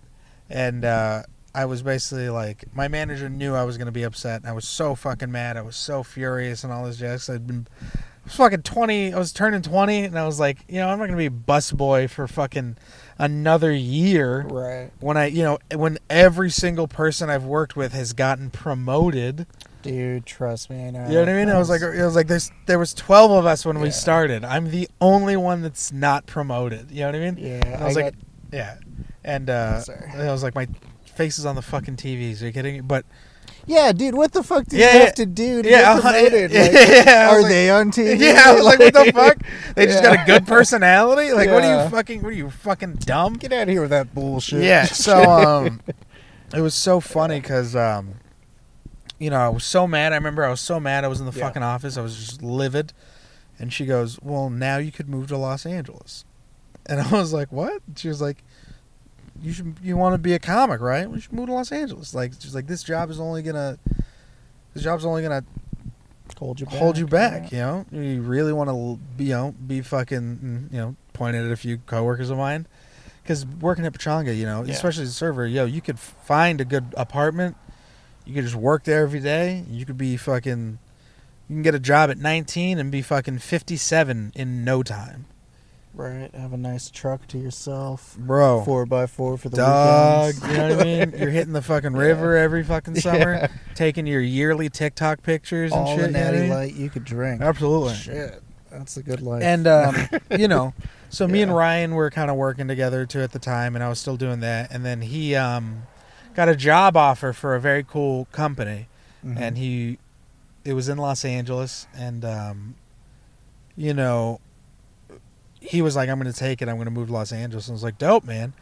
B: And uh, I was basically like, my manager knew I was going to be upset. And I was so fucking mad. I was so furious and all this jazz. I'd been I was fucking 20. I was turning 20. And I was like, you know, I'm not going to be a busboy for fucking another year
A: Right.
B: when I, you know, when every single person I've worked with has gotten promoted.
A: Dude, trust me, I know.
B: You know what I mean? I was like, it was like there's there was 12 of us when we started. I'm the only one that's not promoted. You know what I mean?
A: yeah,
B: I was like,
A: got-
B: yeah, and uh,
A: Sorry.
B: I was like, my face is on the fucking TVs. Are you kidding me? But
A: yeah, dude, what the fuck do you
B: yeah.
A: have to do to
B: yeah,
A: get promoted? Like,
B: yeah,
A: are
B: like-
A: they on TV?
B: Yeah, I was like, what the fuck? They just got a good personality. Like, what are you fucking? What are you fucking dumb?
A: Get out of here with that bullshit.
B: Yeah. So um, it was so funny because um, you know, I was so mad. I remember I was so mad. I was in the fucking office. I was just livid. And she goes, "Well, now you could move to Los Angeles." And I was like, "What?" She was like, "You should. You want to be a comic, right? We should move to Los Angeles." Like, she's like, "This job is only gonna." This job's only gonna
A: hold you back.
B: hold you back.
A: yeah.
B: You know, you really want to be, you know, be fucking, mm, you know, pointed at a few coworkers of mine. Because working at Pechanga, you know,
A: Yeah.
B: especially as a server, yo, you could find a good apartment. You could just work there every day. You could be fucking. You can get a job at 19 and be fucking 57 in no time,
A: Right. Have a nice truck to yourself.
B: bro.
A: Four by four for the
B: Dog,
A: weekends.
B: you know what I mean? You're hitting the fucking river every fucking summer,
A: Yeah.
B: taking your yearly TikTok pictures and
A: All
B: shit.
A: the
B: you know what I
A: natty
B: mean?
A: light you could drink.
B: Absolutely.
A: Shit. That's a good life.
B: And um, you know, so me and Ryan were kind of working together too at the time, and I was still doing that. And then he um, got a job offer for a very cool company,
A: Mhm.
B: and he it was in Los Angeles, and um, you know, he was like, "I'm going to take it. I'm going to move to Los Angeles." And I was like, "Dope, man."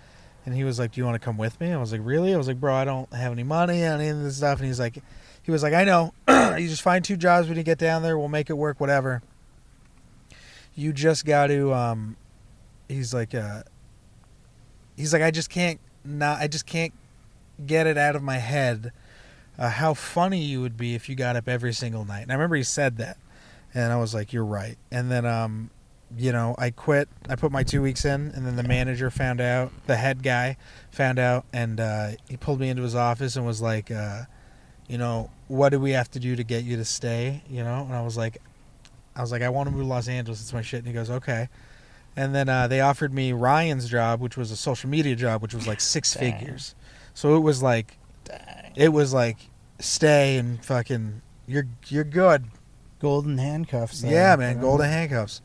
B: And he was like, "Do you want to come with me?" I was like, "Really?" I was like, "Bro, I don't have any money on any of this stuff." And he's like, "He was like, I know. you just find two jobs when you get down there. We'll make it work. Whatever." you just got to um he's like uh he's like i just can't not i just can't get it out of my head uh, how funny you would be if you got up every single night and i remember he said that and i was like you're right and then um you know i quit i put my two weeks in and then the manager found out the head guy found out and uh he pulled me into his office and was like uh you know what do we have to do to get you to stay you know and i was like I was like, I want to move to Los Angeles. It's my shit. And he goes, okay. And then uh, they offered me Ryan's job, which was a social media job, which was like six
A: Dang.
B: figures. So it was like,
A: Dang.
B: it was like, stay and fucking, you're you're good.
A: golden handcuffs. though,
B: yeah, man, golden handcuffs.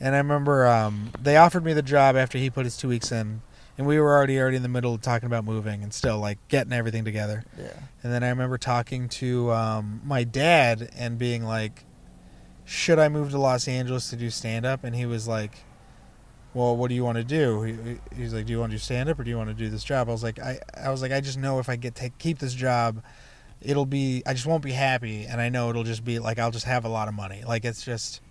B: And I remember um, they offered me the job after he put his two weeks in, and we were already already in the middle of talking about moving and still like getting everything together.
A: Yeah.
B: And then I remember talking to um, my dad and being like, "Should I move to Los Angeles to do stand up?" And he was like, "Well, what do you want to do?" He, he's like, "Do you want to do stand up or do you want to do this job?" I was like, "I I was like, I just know if I get take keep this job, it'll be I just won't be happy, and I know it'll just be like I'll just have a lot of money. Like it's just,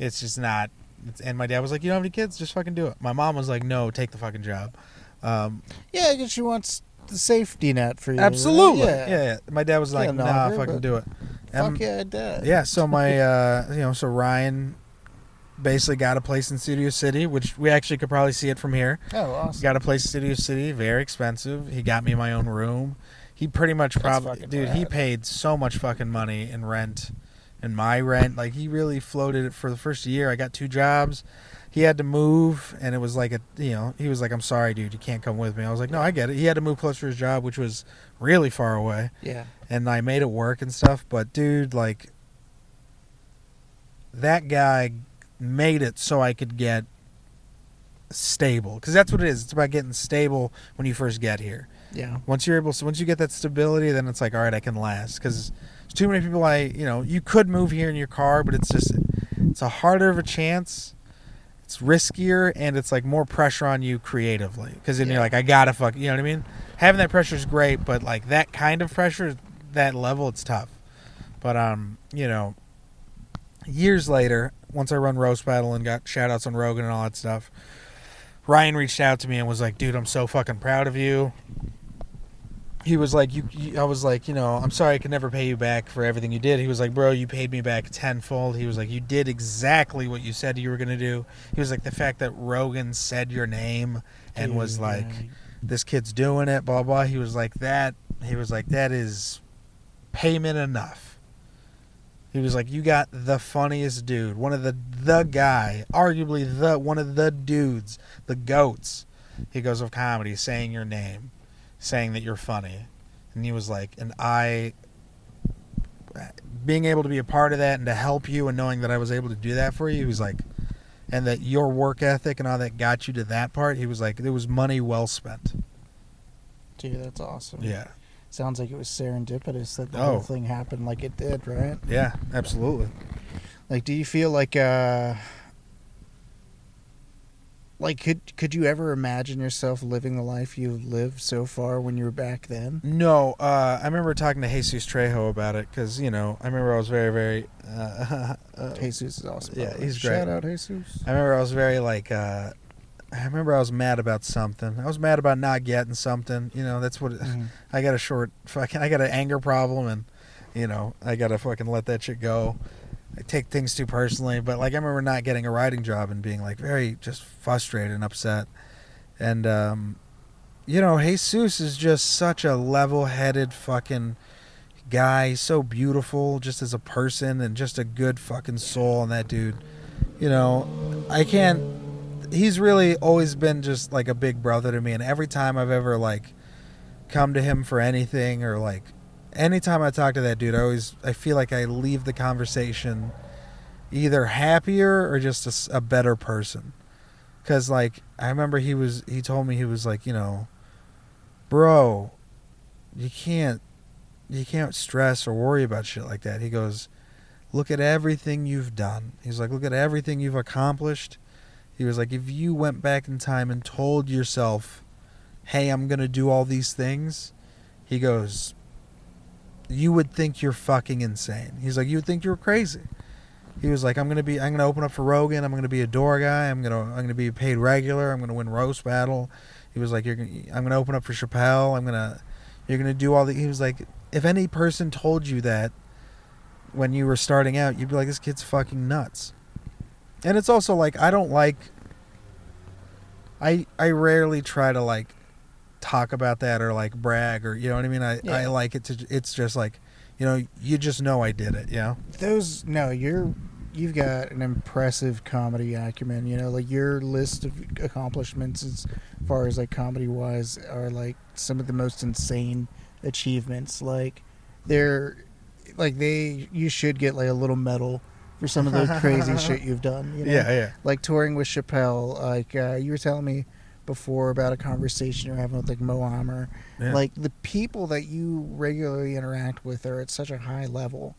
B: it's just not." It's, and my dad was like, "You don't have any kids? Just fucking do it." My mom was like, "No, take the fucking job." Um,
A: Yeah, because she wants the safety net for you. right?
B: Absolutely.
A: Yeah.
B: Yeah. yeah. My dad was like,
A: Can't
B: nah,
A: her,
B: fucking do it.
A: Fuck
B: Um,
A: yeah, does.
B: Yeah, so my, uh, you know, so Ryan basically got a place in Studio City, which we actually could probably see it from here.
A: Oh, awesome.
B: Got a place in Studio City, very expensive. He got me my own room. He pretty much probably, dude, he paid so much fucking money in rent and my rent. Like he really floated it for the first year. I got two jobs. He had to move, and it was like a you know he was like, "I'm sorry, dude, you can't come with me." I was like, "No, I get it." He had to move closer to his job, which was really far away,
A: Yeah.
B: and I made it work and stuff. But dude, like that guy made it so I could get stable because that's what it is. It's about getting stable when you first get here
A: Yeah.
B: once you're able so once you get that stability then it's like all right i can last because there's too many people i you know you could move here in your car but it's just it's a harder of a chance. It's riskier and it's like more pressure on you creatively. Because then
A: Yeah.
B: you're like i gotta fuck you know what i mean? Having that pressure is great but like that kind of pressure that level it's tough. But um you know years later once i run roast battle and got shout outs on rogan and all that stuff ryan reached out to me and was like dude i'm so fucking proud of you he was like you, you i was like you know i'm sorry i could never pay you back for everything you did. He was like bro you paid me back tenfold. He was like you did exactly what you said you were going to do. He was like the fact that rogan said your name and was
A: Dude,
B: like
A: yeah.
B: this kid's doing it blah blah. He was like that he was like that is payment enough. He was like you got the funniest dude one of the the guy arguably the one of the dudes the goats. He goes of comedy saying your name saying that you're funny and he was like and i being able to be a part of that and to help you and knowing that i was able to do that for you he was like and that your work ethic and all that got you to that part he was like it was money well spent
A: Dude, that's awesome.
B: yeah
A: Sounds like it was serendipitous that the
B: Oh.
A: whole thing happened like it did, right?
B: yeah absolutely
A: Like, do you feel like, uh, like could could you ever imagine yourself living the life you've lived so far when you were back then?
B: No, uh, I remember talking to Jesus Trejo about it because you know I remember I was very very. Uh, uh,
A: Jesus is awesome.
B: yeah, he's
A: Shout
B: great.
A: out Jesus.
B: I remember I was very like. Uh, I remember I was mad about something. I was mad about not getting something. You know, that's what
A: Mhm.
B: I got a short fucking. I got an anger problem, and you know I gotta fucking let that shit go. I take things too personally, but like I remember not getting a writing job and being like very just frustrated and upset. And um, you know, Jesus is just such a level-headed fucking guy. So beautiful, just as a person, and just a good fucking soul. And that dude, you know, I can't. He's really always been just like a big brother to me, and every time I've ever like come to him for anything or like anytime I talk to that dude, I always I feel like I leave the conversation either happier or just a better person. Cause like I remember he was he told me he was like you know, bro, you can't you can't stress or worry about shit like that. He goes, look at everything you've done. He's like, look at everything you've accomplished. He was like, if you went back in time and told yourself, hey, I'm gonna do all these things, he goes, you would think you're fucking insane. He's like, you would think you were crazy. He was like, I'm gonna be, I'm gonna open up for Rogan. I'm gonna be a door guy. I'm gonna, I'm gonna be a paid regular. I'm gonna win roast battle. He was like, you're, gonna, I'm gonna open up for Chappelle. I'm gonna, you're gonna do all the. He was like, if any person told you that when you were starting out, you'd be like, this kid's fucking nuts. And it's also like, I don't like. I I rarely try to like talk about that or like brag or you know what I mean. I I like it to. It's just like, you know, you just know I did it. You know.
A: Those no, you're you've got an impressive comedy acumen. You know, like your list of accomplishments as far as like comedy wise are like some of the most insane achievements. Like they're like they you should get like a little medal for some of the crazy shit you've done. You know?
B: Yeah, yeah.
A: like touring with Chappelle. Like uh, you were telling me before about a conversation you're having with like Mo Amer.
B: yeah.
A: Like the people that you regularly interact with are at such a high level,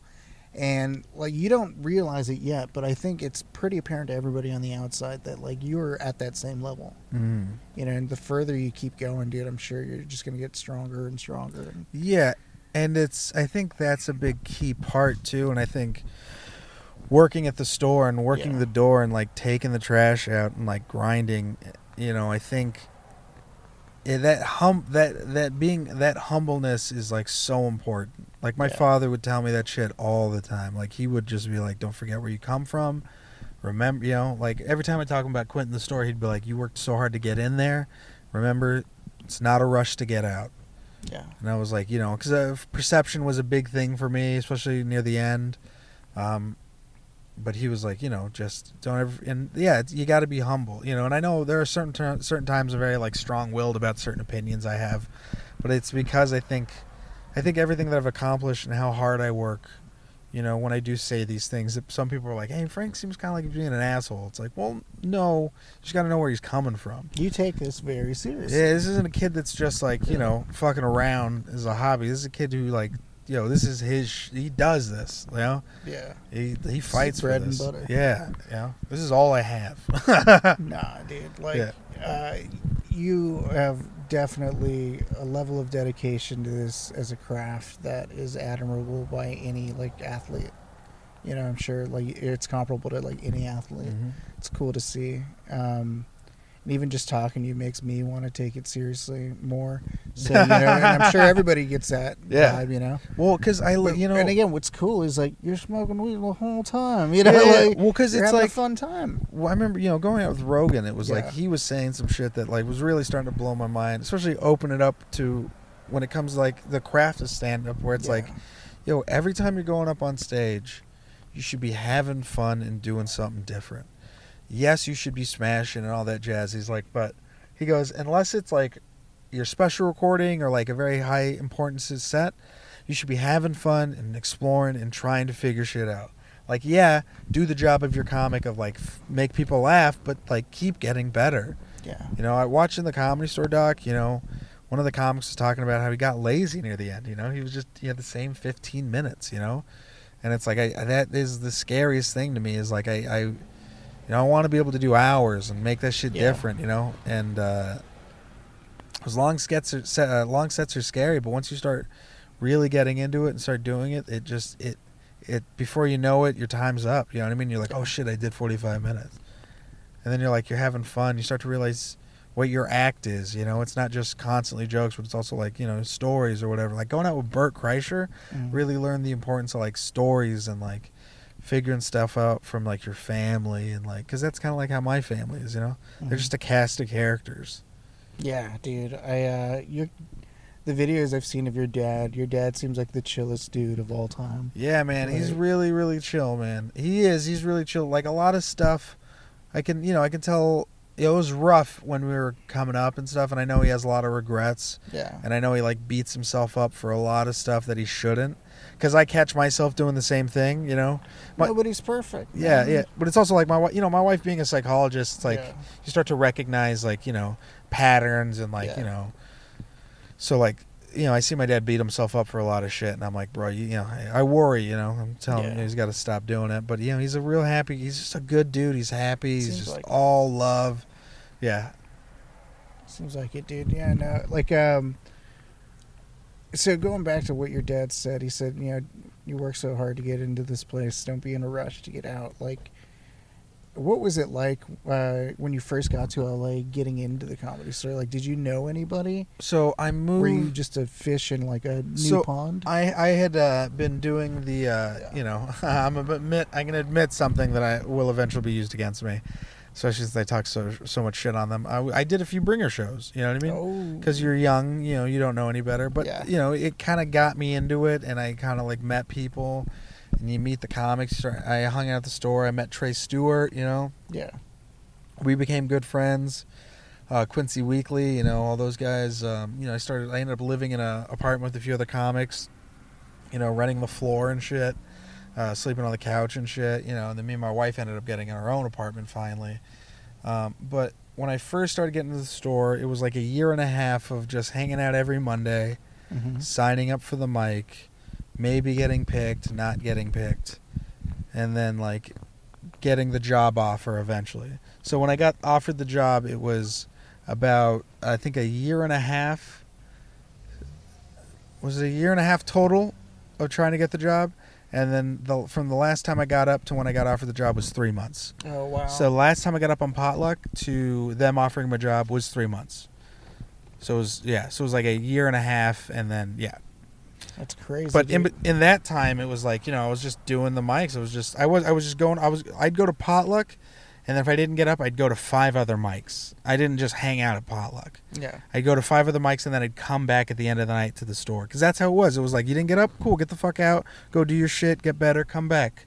A: and like you don't realize it yet, but I think it's pretty apparent to everybody on the outside that like you're at that same level.
B: Mm.
A: You know, and the further you keep going, dude, I'm sure you're just gonna get stronger and stronger. And,
B: Yeah, and it's I think that's a big key part too, and I think working at the store and working
A: Yeah.
B: the door and like taking the trash out and like grinding, you know, I think that hum that that being that humbleness is like so important. Like my
A: Yeah.
B: father would tell me that shit all the time. Like he would just be like, "Don't forget where you come from." Remember, you know, like every time I talk about quitting the store, he'd be like, "You worked so hard to get in there. Remember, it's not a rush to get out."
A: yeah,
B: And I was like, you know, because uh, perception was a big thing for me, especially near the end. Um, but he was like, you know, just don't ever. And yeah, it's, you got to be humble, you know. And I know there are certain ter- certain times I'm very like strong willed about certain opinions I have, but it's because I think, I think everything that I've accomplished and how hard I work. You know, when I do say these things, that some people are like, "Hey, Frank seems kind of like he's being an asshole." It's like, well, no, you just got to know where he's coming from.
A: You take this very seriously.
B: Yeah, this isn't a kid that's just like you know fucking around as a hobby. This is a kid who like, you know, this is his. He does this. You know,
A: Yeah.
B: he he fights for
A: bread and
B: this.
A: butter.
B: Yeah, yeah. This is all I have.
A: Nah, dude. Like,
B: Yeah.
A: uh, you have definitely a level of dedication to this as a craft that is admirable by any like athlete. You know, I'm sure like it's comparable to like any athlete.
B: Mhm.
A: It's cool to see. Um, and even just talking to you makes me want to take it seriously more. So you know, and I'm sure everybody gets that
B: Yeah.
A: vibe. You know,
B: Well, because I,
A: But-
B: you know,
A: and again, what's cool is like you're smoking weed the whole time. You know,
B: yeah,
A: like
B: well, because it's like
A: a fun time.
B: Well, I remember, you know, going out with Rogan, it was like he was saying some shit that like was really starting to blow my mind, especially open it up to when it comes to, like the craft of stand up where it's
A: Yeah.
B: like, yo, every time you're going up on stage, you should be having fun and doing something different. Yes, you should be smashing and all that jazz. He's like, but he goes, unless it's like your special recording or like a very high importance set, you should be having fun and exploring and trying to figure shit out. Like, yeah, do the job of your comic of like f- make people laugh, but like keep getting better.
A: yeah.
B: You know, I watching the comedy store doc, you know, one of the comics was talking about how he got lazy near the end. You know, he was just he had the same fifteen minutes. You know, and it's like I that is the scariest thing to me is like I I you know I want to be able to do hours and make that shit
A: Yeah.
B: different. You know, and uh, as long sets are set, uh, long sets are scary, but once you start really getting into it and start doing it, it just it it before you know it, your time's up. You know what I mean? You're like, oh shit, I did 45 minutes, and then you're like, you're having fun. You start to realize what your act is. You know, it's not just constantly jokes, but it's also like you know stories or whatever. Like going out with Bert Kreischer,
A: Mm.
B: really learned the importance of like stories and like figuring stuff out from like your family and like because that's kind of like how my family is. You know, they're
A: Mhm.
B: just a cast of characters.
A: Yeah, dude. I uh you the videos I've seen of your dad, your dad seems like the chillest dude of all time.
B: Yeah, man, he's really, really chill, man. He is. He's really chill. Like a lot of stuff, I can, you know, I can tell it was rough when we were coming up and stuff, and I know he has a lot of regrets,
A: Yeah.
B: and I know he like beats himself up for a lot of stuff that he shouldn't, because I catch myself doing the same thing, you know. My-
A: Nobody's perfect.
B: Yeah,
A: man.
B: yeah, but it's also like my, wi- you know, my wife being a psychologist, it's like
A: Yeah.
B: you start to recognize like you know patterns and like
A: Yeah.
B: you know so like you know i see my dad beat himself up for a lot of shit and i'm like bro you, you know I, I worry you know i'm telling him he's got to stop doing it but you know he's a real happy he's just a good dude he's happy he's just
A: like
B: all love yeah
A: Seems like it, dude. Yeah, no, like um. So going back to what your dad said, he said, you know, you work so hard to get into this place. Don't be in a rush to get out. Like, what was it like uh, when you first got to LA, getting into the comedy store? Like, did you know anybody?
B: so i moved
A: Were you just a fish in like a new
B: So,
A: pond?
B: I I had uh, been doing the uh,
A: Yeah.
B: you know I'm admit I can admit something that I will eventually be used against me, especially since they talk so so much shit on them. I, I did a few bringer shows, you know what I mean?
A: oh,
B: Because you're young, you know, you don't know any better. But
A: Yeah.
B: you know, it kind of got me into it, and I kind of like met people, and you meet the comics. I hung out at the store. I met Trey Stewart. You know,
A: yeah,
B: we became good friends. Uh, Quincy Weekly, you know, all those guys. Um, you know, I started. I ended up living in an apartment with a few other comics. You know, running the floor and shit, uh, sleeping on the couch and shit. You know, and then me and my wife ended up getting in our own apartment finally. Um, but when I first started getting to the store, it was like a year and a half of just hanging out every Monday,
A: hmm
B: signing up for the mic, maybe getting picked, not getting picked, and then like getting the job offer eventually. So when I got offered the job, it was about I think a year and a half. Was it a year and a half total of trying to get the job? And then the, from the last time I got up to when I got offered the job was three months.
A: Oh wow.
B: So last time I got up on potluck to them offering my job was three months. So it was yeah, so it was like a year and a half, and then yeah.
A: that's crazy.
B: But in in that time, it was like you know I was just doing the mics. I was just I was I was just going. I was I'd go to potluck, and then if I didn't get up, I'd go to five other mics. I didn't just hang out at potluck.
A: yeah,
B: I'd go to five other mics, and then I'd come back at the end of the night to the store because that's how it was. It was like you didn't get up, cool, get the fuck out, go do your shit, get better, come back.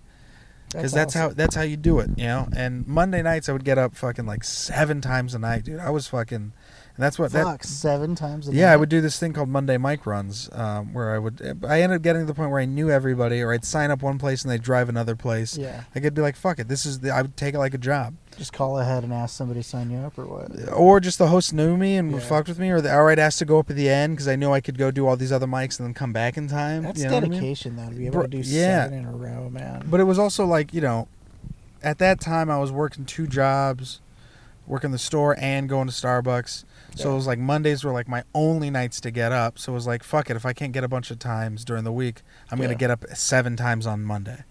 B: because that's, how
A: awesome.
B: that's how you do it, you know. And Monday nights I would get up fucking like seven times a night, dude. I was fucking, and that's what that.
A: Fuck, seven times a day.
B: Yeah, I would do this thing called Monday mic runs, um, where I would. I ended up getting to the point where I knew everybody, or I'd sign up one place and they'd drive another place.
A: Yeah,
B: I could be like, "Fuck it, this is." The, I would take it like a job,
A: just call ahead and ask somebody to sign you up or what?
B: or just the host knew me and
A: Yeah.
B: fucked with me, or the, or I'd ask to go up at the end because I knew I could go do all these other mics and then come back in time.
A: That's
B: you know what I mean?
A: dedication, though, to be able
B: Bro-
A: to do
B: yeah.
A: seven in a row, man.
B: But it was also like you know, at that time I was working two jobs, working the store and going to Starbucks. So
A: Yeah.
B: it was like Mondays were like my only nights to get up. So it was like fuck it, if I can't get a bunch of times during the week, I'm
A: Yeah.
B: gonna get up seven times on Monday.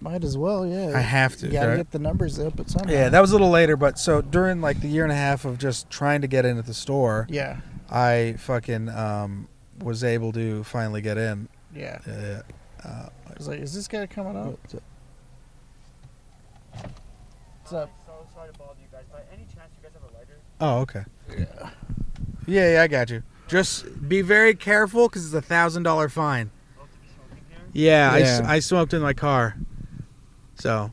A: Might as well, yeah.
B: I have to.
A: You gotta
B: right?
A: get the numbers up at some
B: Yeah, that was a little later, but so during like the year and a half of just trying to get in at the store,
A: Yeah,
B: I fucking um, was able to finally get in.
A: yeah.
B: Uh, uh,
A: I was like, is this guy coming up? What's up?
C: So sorry to bother you guys. By any chance, you guys have a lighter?
B: oh, okay.
A: Yeah.
B: Yeah, yeah, I got you. Just be very careful because it's a thousand dollar fine.
C: Oh, to be smoking here?
B: Yeah, I,
A: Yeah.
B: s- I smoked in my car. So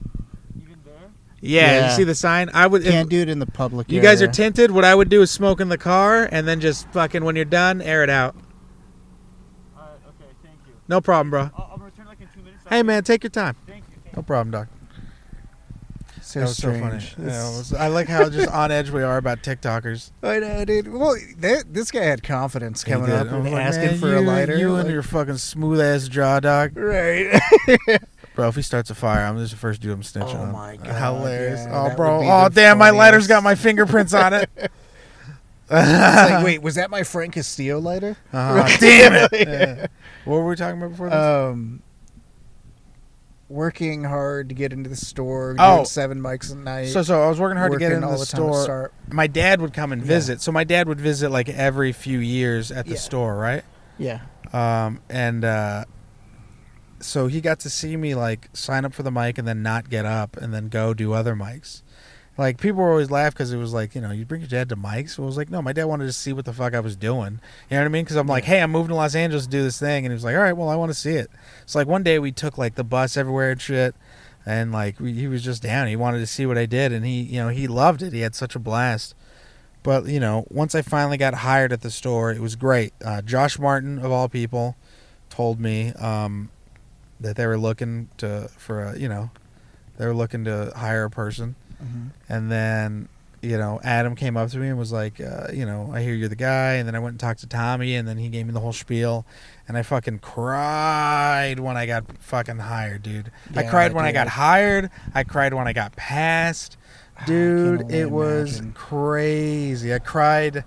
C: Even there?
B: yeah,
A: Yeah.
B: you see the sign. I would.
A: Can't do it in the public.
B: you guys are
A: area.
B: tinted. What I would do is smoke in the car and then just fucking when you're done, air it out.
C: Alright, okay, thank you.
B: No problem, bro.
C: I'll, I'll return like in two minutes.
B: Hey man, take your time.
C: Thank you. Thank
B: No problem, doc.
A: So
B: that was
A: strange.
B: so funny. Yeah, was- I like how just on edge we are about TikTokers.
A: I know, dude. Well, that, this guy had confidence
B: He
A: coming
B: did.
A: up and
B: like,
A: asking
B: "Man,
A: for a lighter.
B: You and your fucking smooth ass jaw, dog.
A: right.
B: Bro, if he starts a fire, I'm just the first dude I'm snitching
A: Oh
B: on.
A: my God,
B: Hilarious.
A: yeah,
B: oh, bro. Oh, damn, my lighter's got my fingerprints on it.
A: It's like, wait, was that my Frank Castillo lighter?
B: Uh-huh. Damn it. Yeah. What were we talking about before this?
A: Um, working hard to get into the store.
B: Oh.
A: doing seven mics a night.
B: so, so I was working hard to get
A: working
B: into
A: all
B: the,
A: the
B: store.
A: Start.
B: My dad would come and
A: Yeah.
B: visit. So my dad would visit like every few years at the
A: Yeah.
B: store, right?
A: Yeah.
B: Um, and uh, so he got to see me like sign up for the mic and then not get up and then go do other mics. Like people were always laugh because it was like you know you bring your dad to mics. So it was like no, my dad wanted to see what the fuck I was doing. You know what I mean? Because I'm like, hey, I'm moving to Los Angeles to do this thing, and he was like, all right, well, I want to see it. So like one day we took like the bus everywhere and shit, and like we, he was just down. He wanted to see what I did, and he you know he loved it. He had such a blast. But you know, once I finally got hired at the store, it was great. Uh, Josh Martin, of all people, told me um, that they were looking to for a you know they were looking to hire a person,
A: hmm
B: and then you know Adam came up to me and was like, uh, you know, I hear you're the guy, and then I went and talked to Tommy, and then he gave me the whole spiel, and I fucking cried when I got fucking hired, dude. I cried when I got hired. I cried when I got passed. Dude, it was
A: imagine.
B: crazy. I cried.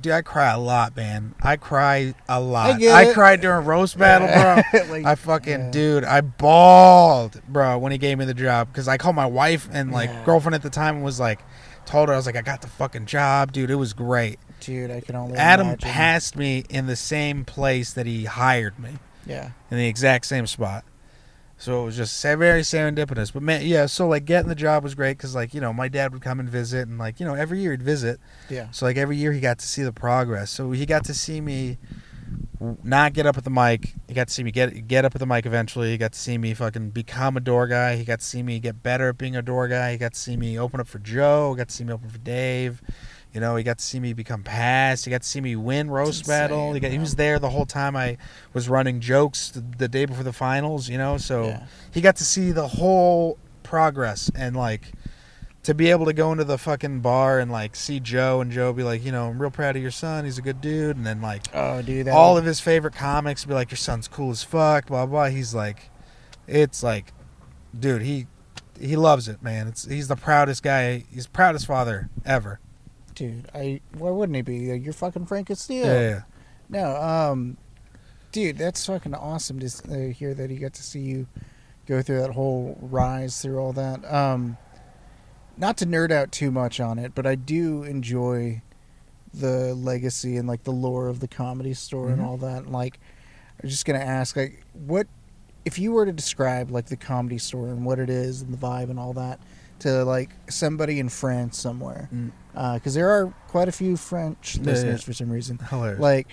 B: Dude, I cry a lot, man. I cry a lot.
A: get it.
B: cried during roast battle, bro.
A: Like,
B: I fucking
A: yeah.
B: dude, I bawled, bro, when he gave me the job because I called my wife and like
A: Yeah.
B: girlfriend at the time and was like, told her I was like, I got the fucking job, dude. It was great.
A: Dude, I can only
B: Adam
A: imagine.
B: passed me in the same place that he hired me
A: Yeah.
B: in the exact same spot. So it was just very serendipitous. But man, yeah. So like getting the job was great because like you know my dad would come and visit and like you know every year he'd visit.
A: Yeah.
B: So like every year he got to see the progress. So he got to see me not get up at the mic. He got to see me get get up at the mic eventually. He got to see me fucking become a door guy. He got to see me get better at being a door guy. He got to see me open up for Joe. He got to see me open for Dave. You know, he got to see me become past. He got to see me win roast
A: insane,
B: battle. He, got, he was there the whole time I was running jokes the, the day before the finals. You know, so
A: Yeah.
B: he got to see the whole progress and like to be able to go into the fucking bar and like see Joe and Joe be like, you know, I'm real proud of your son. He's a good dude. And then like
A: Oh, dude.
B: All of his favorite comics be like, your son's cool as fuck. Blah blah. He's like, it's like, dude, he he loves it, man. It's he's the proudest guy. He's proudest father ever.
A: Dude. I why wouldn't he be? You're fucking Frank Castillo.
B: Yeah, yeah.
A: No, um, dude, that's fucking awesome to uh, hear that he got to see you go through that whole rise through all that. Um, not to nerd out too much on it, but I do enjoy the legacy and like the lore of the comedy store
B: Mhm.
A: and all that. And, like, I'm just gonna ask, like, what if you were to describe like the comedy store and what it is and the vibe and all that to like somebody in France somewhere?
B: Mm.
A: Because there are quite a few French
B: Yeah,
A: listeners
B: yeah.
A: for some reason.
B: Hilarious.
A: Like,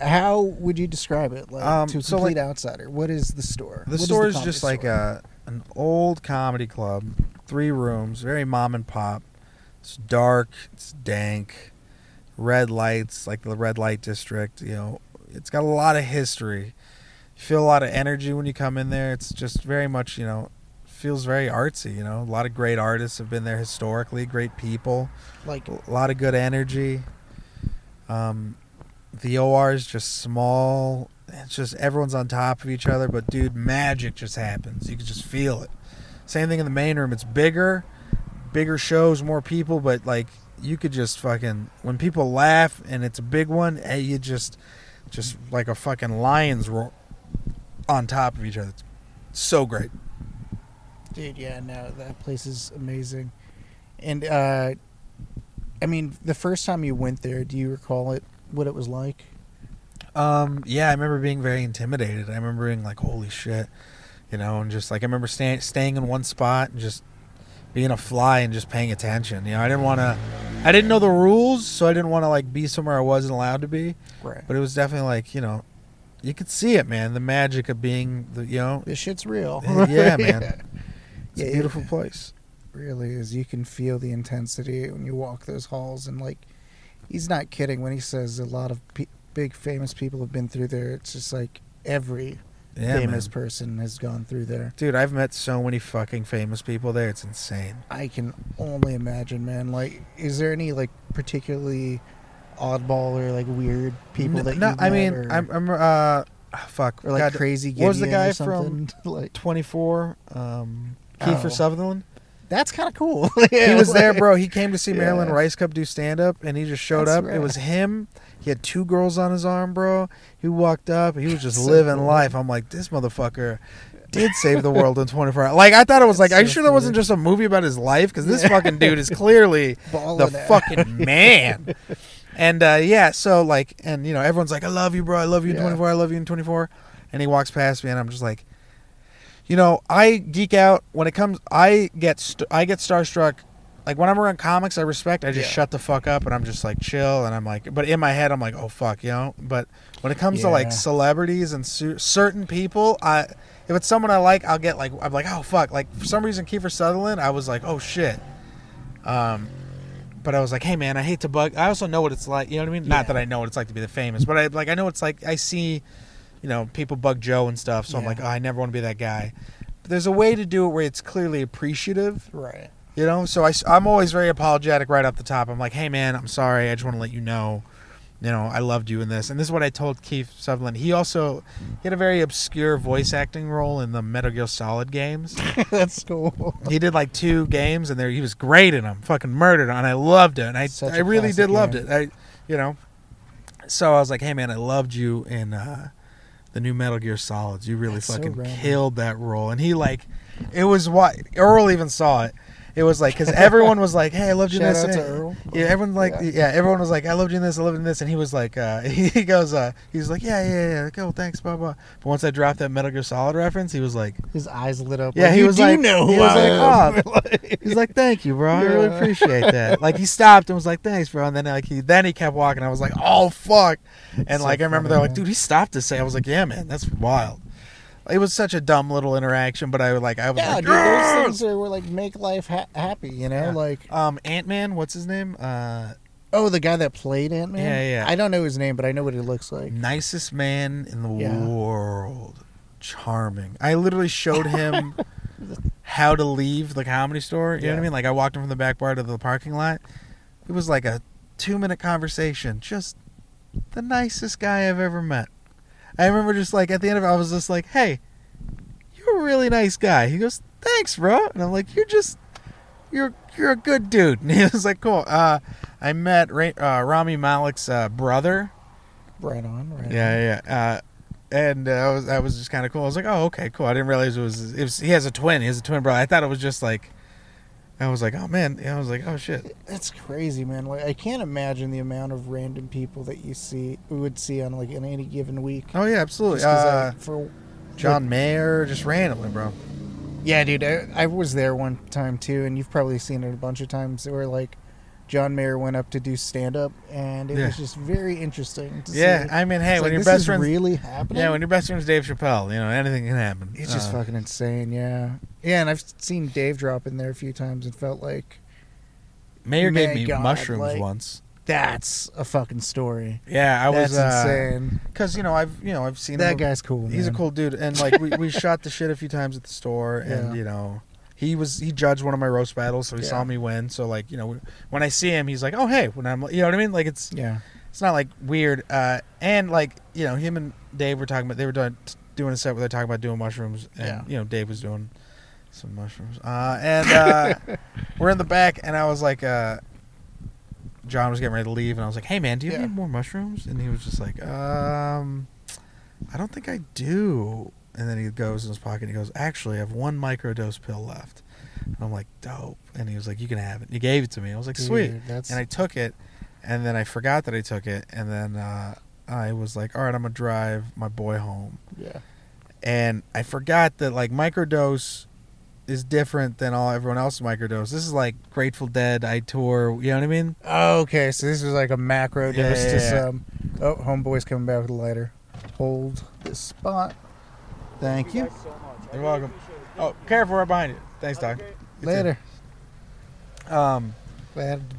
A: how would you describe it? Like
B: Um,
A: to a
B: so,
A: complete
B: like-
A: outsider, what is the store?
B: The
A: What
B: store is
A: comedy
B: just like
A: store?
B: uh an old comedy club, three rooms, very mom and pop. It's dark, it's dank, red lights, like the red light district. You know, it's got a lot of history. You feel a lot of energy when you come in there. It's just very much, you know, feels very artsy. You know, a lot of great artists have been there historically, great people,
A: Like
B: a lot of good energy. Um, the OR is just small. It's just everyone's on top of each other, but dude, magic just happens. You can just feel it. Same thing in the main room. It's bigger, bigger shows, more people, but like you could just fucking when people laugh and it's a big one, hey, you just just like a fucking lions roar on top of each other. It's so great.
A: Dude, yeah, no, that place is amazing. And uh I mean, the first time you went there, do you recall it what it was like?
B: Um, yeah, I remember being very intimidated. I remember being like, "Holy shit," you know, and just like I remember staying staying in one spot and just being a fly and just paying attention. You know, I didn't want to. I didn't know the rules, so I didn't want to like be somewhere I wasn't allowed to be.
A: Right.
B: But it was definitely like you know, you could see it, man. The magic of being the you know,
A: This shit's real.
B: yeah, man. It's a beautiful place.
A: really is. You can feel the intensity when you walk those halls, and like, he's not kidding when he says a lot of pe- big famous people have been through there. It's just like every
B: Yeah,
A: famous
B: man.
A: person has gone through there.
B: Dude, I've met so many fucking famous people there. It's insane.
A: I can only imagine, man. Like, is there any like particularly oddball or like weird people
B: N-
A: that
B: no, I mean,
A: or,
B: I'm, I'm uh, fuck,
A: or like
B: God,
A: crazy.
B: what was the guy
A: from like
B: 24, um, Kiefer
A: Oh.
B: Sutherland.
A: that's kind of cool.
B: he was there, bro. He came to see Marilyn
A: Yeah.
B: Rice Cup do stand up, and he just showed
A: That's
B: up. It was him. He had two girls on his arm, bro. He walked up. He was just
A: So
B: living
A: cool.
B: life. I'm like, this motherfucker did save the world in 24 hours. Like, I thought it was like,
A: That's
B: are you
A: so
B: sure that wasn't just a movie about his life? Because this
A: Yeah.
B: fucking dude is clearly the
A: out.
B: fucking man. And uh, yeah, so like, and you know, everyone's like, I love you, bro. I love you in
A: Yeah.
B: 24. I love you in 24. And he walks past me, and I'm just like, you know, I geek out when it comes. I get st- I get starstruck. Like when I'm around comics, I respect. I just
A: Yeah.
B: shut the fuck up, and I'm just like chill, and I'm like, but in my head, I'm like, oh fuck, you know. But when it comes to like celebrities and su- certain people, I if it's someone I like, I'll get like, I'm like, oh fuck. Like for some reason, Kiefer Sutherland, I was like, oh shit. Um, but I was like, hey man, I hate to bug. I also know what it's like. You know what I mean?
A: Yeah.
B: Not that I know what it's like to be the famous, but I like I know it's like. I see, you know, people bug Joe and stuff. So I'm like, oh, I never want to be that guy. But there's a way to do it where it's clearly appreciative.
A: right.
B: You know, so I, am always very apologetic right off the top. I'm like, hey man, I'm sorry. I just want to let you know, you know, I loved you in this. And this is what I told Kiefer Sutherland. He also he had a very obscure voice acting role in the Metal Gear Solid games.
A: that's cool.
B: he did like two games, and there he was great in them, fucking murdered, and I loved it. And I I really did loved it. I you know, so I was like, hey man, I loved you in uh, the new Metal Gear Solids. You really
A: That's
B: fucking
A: rad.
B: killed that role. And he like, it was what Earl even saw it. It was like because everyone was like, "Hey, I loved you in
A: Shout
B: this." and
A: to Earl.
B: Yeah, everyone like
A: Yeah.
B: yeah. everyone was like, "I loved you in this, I loved you in this," and he was like, uh, he goes, uh, he was like, "Yeah, yeah, yeah, cool, thanks, blah blah." But once I dropped that Metal Gear Solid reference, he was like,
A: His eyes lit up.
B: Yeah,
A: like,
B: he was like-
A: know
B: he was
A: I
B: like.
A: Like-
B: He's like, "Thank you, bro. I really appreciate that." Like he stopped and was like, "Thanks, bro." And then like he then he kept walking. I was like, "Oh fuck!" And
A: So
B: like I remember
A: funny,
B: they're like, "Dude, he stopped to say." I was like, "Yeah, man, that's wild." It was such a dumb little interaction, but I was like I was
A: yeah,
B: like,
A: dude, those things are were like make life ha- happy, you know?
B: Yeah.
A: Like,
B: Um, Ant Man, what's his name? Uh,
A: oh, the guy that played Ant Man.
B: Yeah, yeah.
A: I don't know his name, but I know what he looks like.
B: nicest man in the
A: Yeah.
B: world, charming. I literally showed him how to leave the comedy store. You know what I mean? Like I walked him from the back bar to the parking lot. It was like a two minute conversation. Just the nicest guy I've ever met. I remember just like at the end of it, I was just like, "Hey, you're a really nice guy." He goes, "Thanks, bro," and I'm like, "You're just." You're you're a good dude. And he was like, cool. Uh, I met Ra- uh, Rami Malek's uh, brother.
A: Right on. Right.
B: Yeah, yeah. Uh, and uh, I was that was just kind of cool. I was like, oh, okay, cool. I didn't realize it was, it was. He has a twin. He has a twin brother. I thought it was just like. I was like, oh man. I was like, oh shit.
A: That's crazy, man. Like, I can't imagine the amount of random people that you see, we would see on like in any given week.
B: Oh yeah, absolutely.
A: 'cause I-
B: Uh,
A: for
B: John Mayer, just randomly, bro.
A: Yeah, dude, I, I was there one time too, and you've probably seen it a bunch of times. Where like John Mayer went up to do stand up, and it
B: Yeah.
A: was just very interesting. To
B: Yeah,
A: see.
B: I mean, hey,
A: It's
B: when
A: like,
B: your best friend
A: really happening.
B: yeah, when your best friend's Dave Chappelle, you know anything can happen.
A: It's just
B: Uh,
A: fucking insane, yeah. Yeah, and I've seen Dave drop in there a few times and felt like
B: Mayer gave me
A: God,
B: mushrooms
A: like-
B: once.
A: that's a fucking story.
B: Yeah, I
A: that's
B: was uh,
A: insane.
B: because you know I've you know I've seen
A: That
B: him.
A: guy's cool.
B: He's a cool dude, and like we, we shot the shit a few times at the store, and you know he was he judged one of my roast battles, so he
A: Yeah.
B: saw me win. So like you know when I see him, he's like, oh hey, when I'm you know what I mean? Like it's
A: Yeah,
B: it's not like weird. Uh, and like you know him and Dave were talking about they were doing doing a set where they're talking about doing mushrooms, and
A: Yeah.
B: you know Dave was doing some mushrooms, uh, and uh, we're in the back, and I was like. Uh, John was getting ready to leave, and I was like, "Hey, man, do you
A: Yeah.
B: need more mushrooms?" And he was just like, "Um, I don't think I do." And then he goes in his pocket and he goes, "Actually, I have one microdose pill left." And I'm like, "Dope." And he was like, "You can have it." And he gave it to me. I was like, "Sweet."
A: Dude, That's
B: And I took it, and then I forgot that I took it, and then uh, I was like, "All right, I'm gonna drive my boy home."
A: yeah.
B: And I forgot that like microdose is different than all everyone else's microdose. This is like Grateful Dead, I tour. You know what I mean?
A: Oh, okay, so this was like a macro
B: Yeah,
A: dose
B: yeah,
A: to
B: yeah.
A: some. Oh, homeboy's coming back with a lighter. Hold this spot. Thank you.
C: guys so much.
B: You're welcome.
C: appreciate.
B: Oh, careful right behind you. Thanks, Doc.
C: Okay.
B: You too.
A: Later.
B: Um,
A: Glad to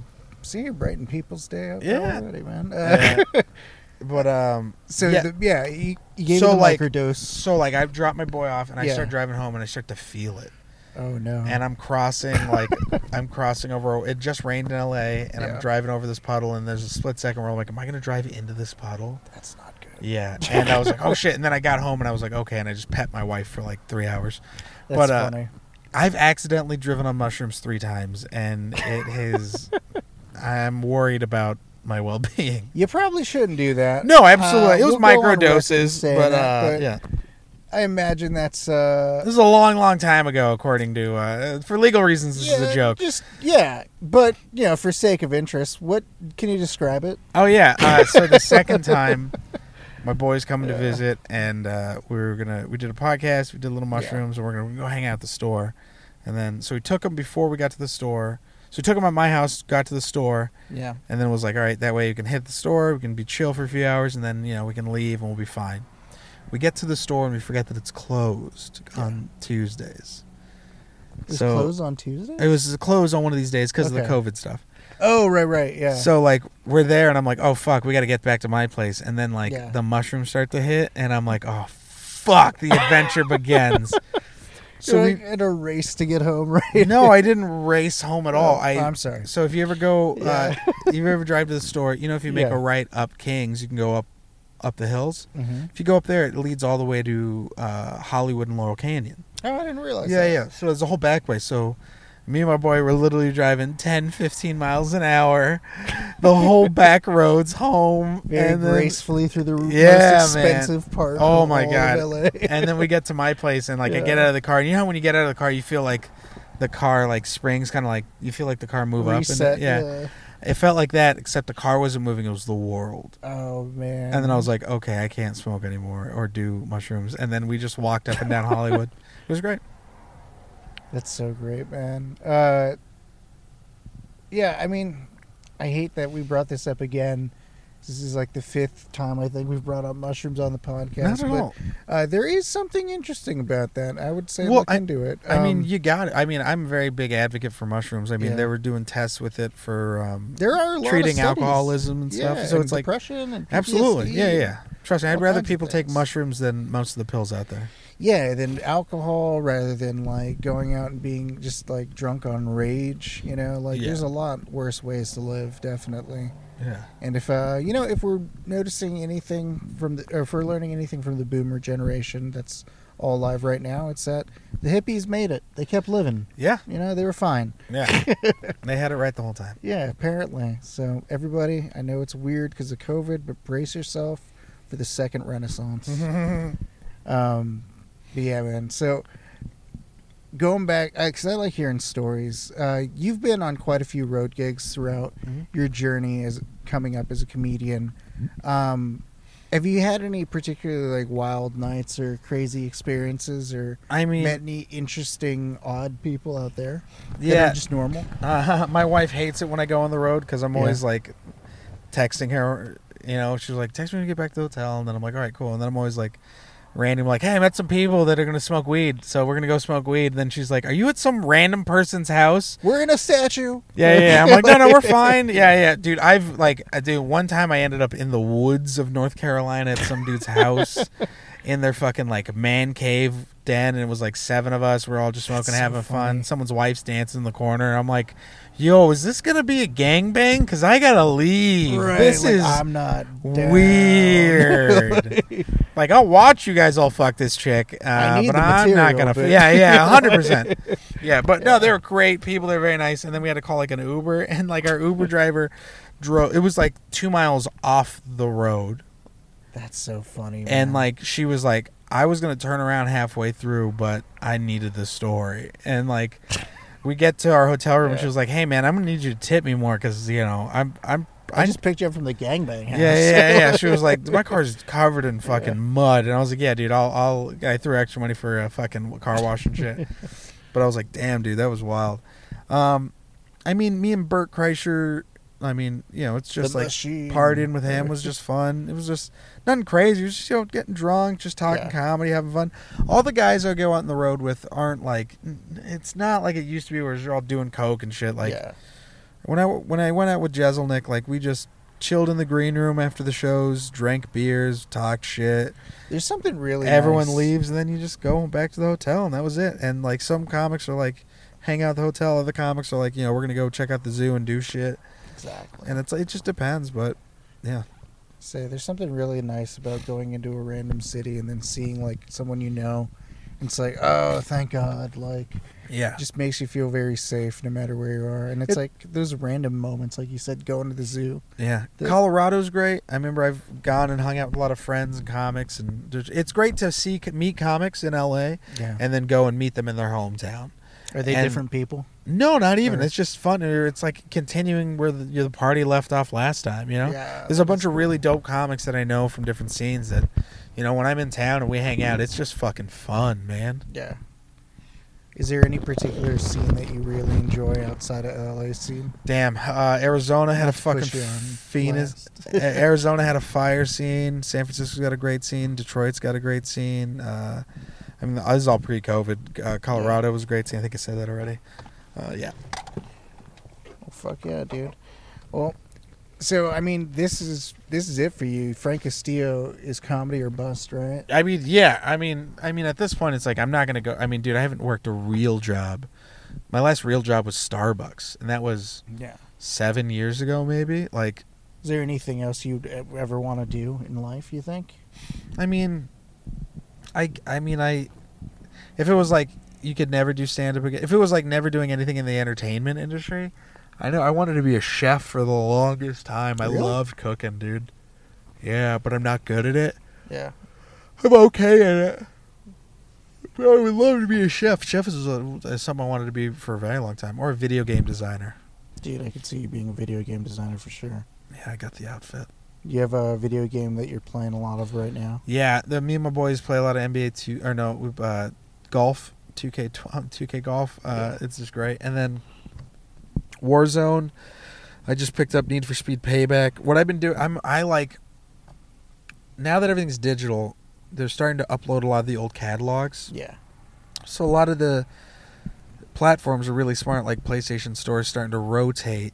A: see you brighten people's day up
B: Yeah.
A: already, man. Uh,
B: uh, but um,
A: so
B: yeah.
A: the, yeah, you, you gave
B: So,
A: him the
B: like-
A: microdose.
B: so like I dropped my boy off and I
A: Yeah.
B: start driving home and I start to feel it.
A: Oh no.
B: and I'm crossing like I'm crossing over. It just rained in LA, and
A: Yeah.
B: I'm driving over this puddle, and there's a split second where I'm like, "Am I going to drive into this puddle?"
A: That's not good.
B: Yeah, and I was like, "Oh shit!" And then I got home, and I was like, "Okay," and I just pet my wife for like three hours.
A: That's
B: But, uh,
A: funny.
B: I've accidentally driven on mushrooms three times, and it has. I'm worried about my well-being.
A: You probably shouldn't do that.
B: No, absolutely.
A: Uh,
B: it was
A: we'll
B: micro doses, but,
A: that,
B: uh,
A: but
B: yeah,
A: I imagine that's uh
B: this is a long, long time ago, according to uh, for legal reasons. This is a joke.
A: Just yeah, but you know, for sake of interest, what can you describe it?
B: Oh yeah. Uh, so the second time, my boys coming to visit, and uh, we were gonna we did a podcast. We did little mushrooms, and we're gonna go hang out at the store. And then so we took them before we got to the store. So we took them at my house, got to the store,
A: Yeah.
B: and then it was like, all right, that way we can hit the store, we can be chill for a few hours, and then you know we can leave and we'll be fine. We get to the store and we forget that it's closed on Tuesdays.
A: It was
B: so
A: closed on Tuesday.
B: it was closed on one of these days because of the COVID stuff.
A: Oh right, right, yeah.
B: So like we're there and I'm like, oh fuck, we got to get back to my place. And then like
A: Yeah.
B: the mushrooms start to hit and I'm like, oh fuck, the adventure begins.
A: so
B: So
A: we
B: we
A: in a race to get home, right?
B: no, I didn't race home at all.
A: Oh,
B: I
A: I'm sorry.
B: so if you ever go, uh, you ever drive to the store, you know if you make
A: Yeah.
B: a right up Kings, you can go up up the hills.
A: hmm
B: If you go up there, it leads all the way to uh, Hollywood and Laurel Canyon.
A: Oh, I didn't realize.
B: Yeah,
A: that.
B: yeah. So there's a whole back way. So me and my boy were literally driving 10, 15 miles an hour, the whole back roads home,
A: Very
B: and then,
A: gracefully through the
B: Yeah,
A: most
B: man.
A: expensive part.
B: Oh
A: of
B: my God. And then we get to my place, and like I get out of the car, and you know how when you get out of the car, you feel like the car like springs, kind of like you feel like the car move
A: Reset.
B: up. And, yeah. it felt like that, except the car wasn't moving; it was the world.
A: Oh man.
B: And then I was like, okay, I can't smoke anymore or do mushrooms. And then we just walked up and down Hollywood. It was great.
A: That's so great, man. Uh, yeah, I mean, I hate that we brought this up again. This is like the fifth time I think we've brought up mushrooms on the podcast.
B: Not at
A: but
B: all.
A: Uh, there is something interesting about that. I would say
B: Well,
A: look
B: I-
A: into it.
B: I mean,
A: Um,
B: you got it. I mean, I'm a very big advocate for mushrooms. I mean,
A: Yeah.
B: they were doing tests with it for um,
A: there are
B: treating alcoholism and stuff.
A: Yeah,
B: so
A: and
B: it's like
A: depression and
B: absolutely, yeah, yeah. Trust me, I'd rather people take mushrooms than most of the pills out there.
A: Yeah, than alcohol rather than like going out and being just like drunk on rage. You know, like
B: Yeah.
A: there's a lot worse ways to live, definitely.
B: Yeah.
A: And if uh, you know, if we're noticing anything from the, or if we're learning anything from the boomer generation that's all alive right now, it's that the hippies made it. They kept living.
B: Yeah.
A: You know, they were fine.
B: Yeah. they had it right the whole time.
A: Yeah, apparently. So everybody, I know it's weird because of COVID, but brace yourself for the second renaissance. Um, yeah, man. So going back, because I like hearing stories. Uh, you've been on quite a few road gigs throughout
B: Mhm.
A: your journey as coming up as a comedian. Um, Have you had any particularly like wild nights or crazy experiences or
B: I mean,
A: met any interesting odd people out there?
B: yeah.
A: just normal.
B: Uh, my wife hates it when I go on the road because I'm
A: Yeah.
B: always like texting her. You know, she's like, "Text me when you get back to the hotel," and then I'm like, "All right, cool." And then I'm always like, random, like, "Hey, I met some people that are gonna smoke weed, so we're gonna go smoke weed." And then she's like, "Are you at some random person's house?"
A: We're in a statue.
B: Yeah, yeah. yeah. I'm like, "No, no, we're fine." Yeah, yeah, dude. I've like, I do. One time, I ended up in the woods of North Carolina at some dude's house. In their fucking like man cave den, and it was like seven of us. We're all just smoking,
A: That's so
B: having fun. Someone's wife's dancing in the corner. I'm like, "Yo, is this gonna be a gangbang? Cause I gotta leave. This
A: like,
B: is
A: I'm not down.
B: weird. like, I'll watch you guys all fuck this chick, uh,
A: I need
B: but
A: the
B: I'm not gonna.
A: but-
B: Yeah, yeah, hundred percent. Yeah, but no, they were great people. They're very nice. And then we had to call like an Uber, and like our Uber driver drove. It was like two miles off the road,
A: That's so funny.
B: and like she was like, I was gonna turn around halfway through, but I needed the story, and like. We get to our hotel room, and she was like, "Hey, man, I'm gonna need you to tip me more because you know I'm I'm
A: I just picked you up from the gangbang house.
B: yeah, yeah, yeah. She was like, "My car's covered in fucking mud," and I was like, "Yeah, dude, I'll, I'll." I threw extra money for a fucking car wash and shit. but I was like, "Damn, dude, that was wild." Um, I mean, me and Bert Kreischer. I mean, you know, it's just
A: The
B: like
A: machine.
B: partying with him was just fun. It was just nothing crazy. It was just you know getting drunk, just talking
A: Yeah.
B: comedy, having fun. All the guys I go out on the road with aren't like. It's not like it used to be where you're all doing coke and shit. Like
A: yeah.
B: when I when I went out with Jeselnik, like we just chilled in the green room after the shows, drank beers, talked shit.
A: There's something really.
B: Everyone
A: nice.
B: leaves, and then you just go back to the hotel, and that was it. And like some comics are like, hang out at the hotel. Other comics are like, you know, we're gonna go check out the zoo and do shit.
A: Exactly.
B: And it's it just depends, but yeah,
A: Say there's something really nice about going into a random city and then seeing like someone you know. It's like, oh, thank God! Like,
B: yeah,
A: it just makes you feel very safe no matter where you are. And it's
B: It-
A: like those random moments, like you said, going to the zoo.
B: yeah.
A: The-
B: Colorado's great. I remember I've gone and hung out with a lot of friends and comics, and it's great to see meet comics in L.A.
A: Yeah.
B: and then go and meet them in their hometown.
A: Are they
B: and-
A: different people?
B: No, not even.
A: Or-
B: It's just fun. It's like continuing where the, the party left off last time. You know,
A: Yeah.
B: there's a bunch of really dope comics that I know from different scenes that, you know, when I'm in town and we hang out, it's just fucking fun, man.
A: Yeah. Is there any particular scene that you really enjoy outside of LA scene?
B: Damn, uh, Arizona had a fucking phoenix. Arizona had a fire scene. San Francisco's got a great scene. Detroit's got a great scene. Uh, I mean, this is all pre-COVID. Uh, Colorado was a great scene. I think I said that already. Uh, yeah.
A: Oh, fuck yeah, dude. Well, so I mean, this is this is it for you. Frank Castillo is comedy or bust, right?
B: I mean, yeah. I mean, I mean, at this point, it's like I'm not gonna go. I mean, dude, I haven't worked a real job. My last real job was Starbucks, and that was
A: Yeah.
B: seven years ago, maybe. Like,
A: Is there anything else you'd ever want to do in life? You think?
B: I mean, I, I mean, I. If it was like you could never do stand up again, if it was like never doing anything in the entertainment industry, I know I wanted to be a chef for the longest time. I
A: Really?
B: loved cooking, dude. Yeah, but I'm not good at it.
A: Yeah.
B: I'm okay at it. But I would love to be a chef. Chef is, a, is something I wanted to be for a very long time, or a video game designer.
A: Dude, I could see you being a video game designer for sure.
B: Yeah, I got the outfit.
A: You have a video game that you're playing a lot of right now.
B: Yeah, the, me and my boys play a lot of NBA two or no, uh, golf, two K, two K golf. Uh, It's just great. And then Warzone. I just picked up Need for Speed Payback. What I've been doing, I'm I like. Now that everything's digital, they're starting to upload a lot of the old catalogs.
A: Yeah.
B: So a lot of the platforms are really smart. Like PlayStation Store is starting to rotate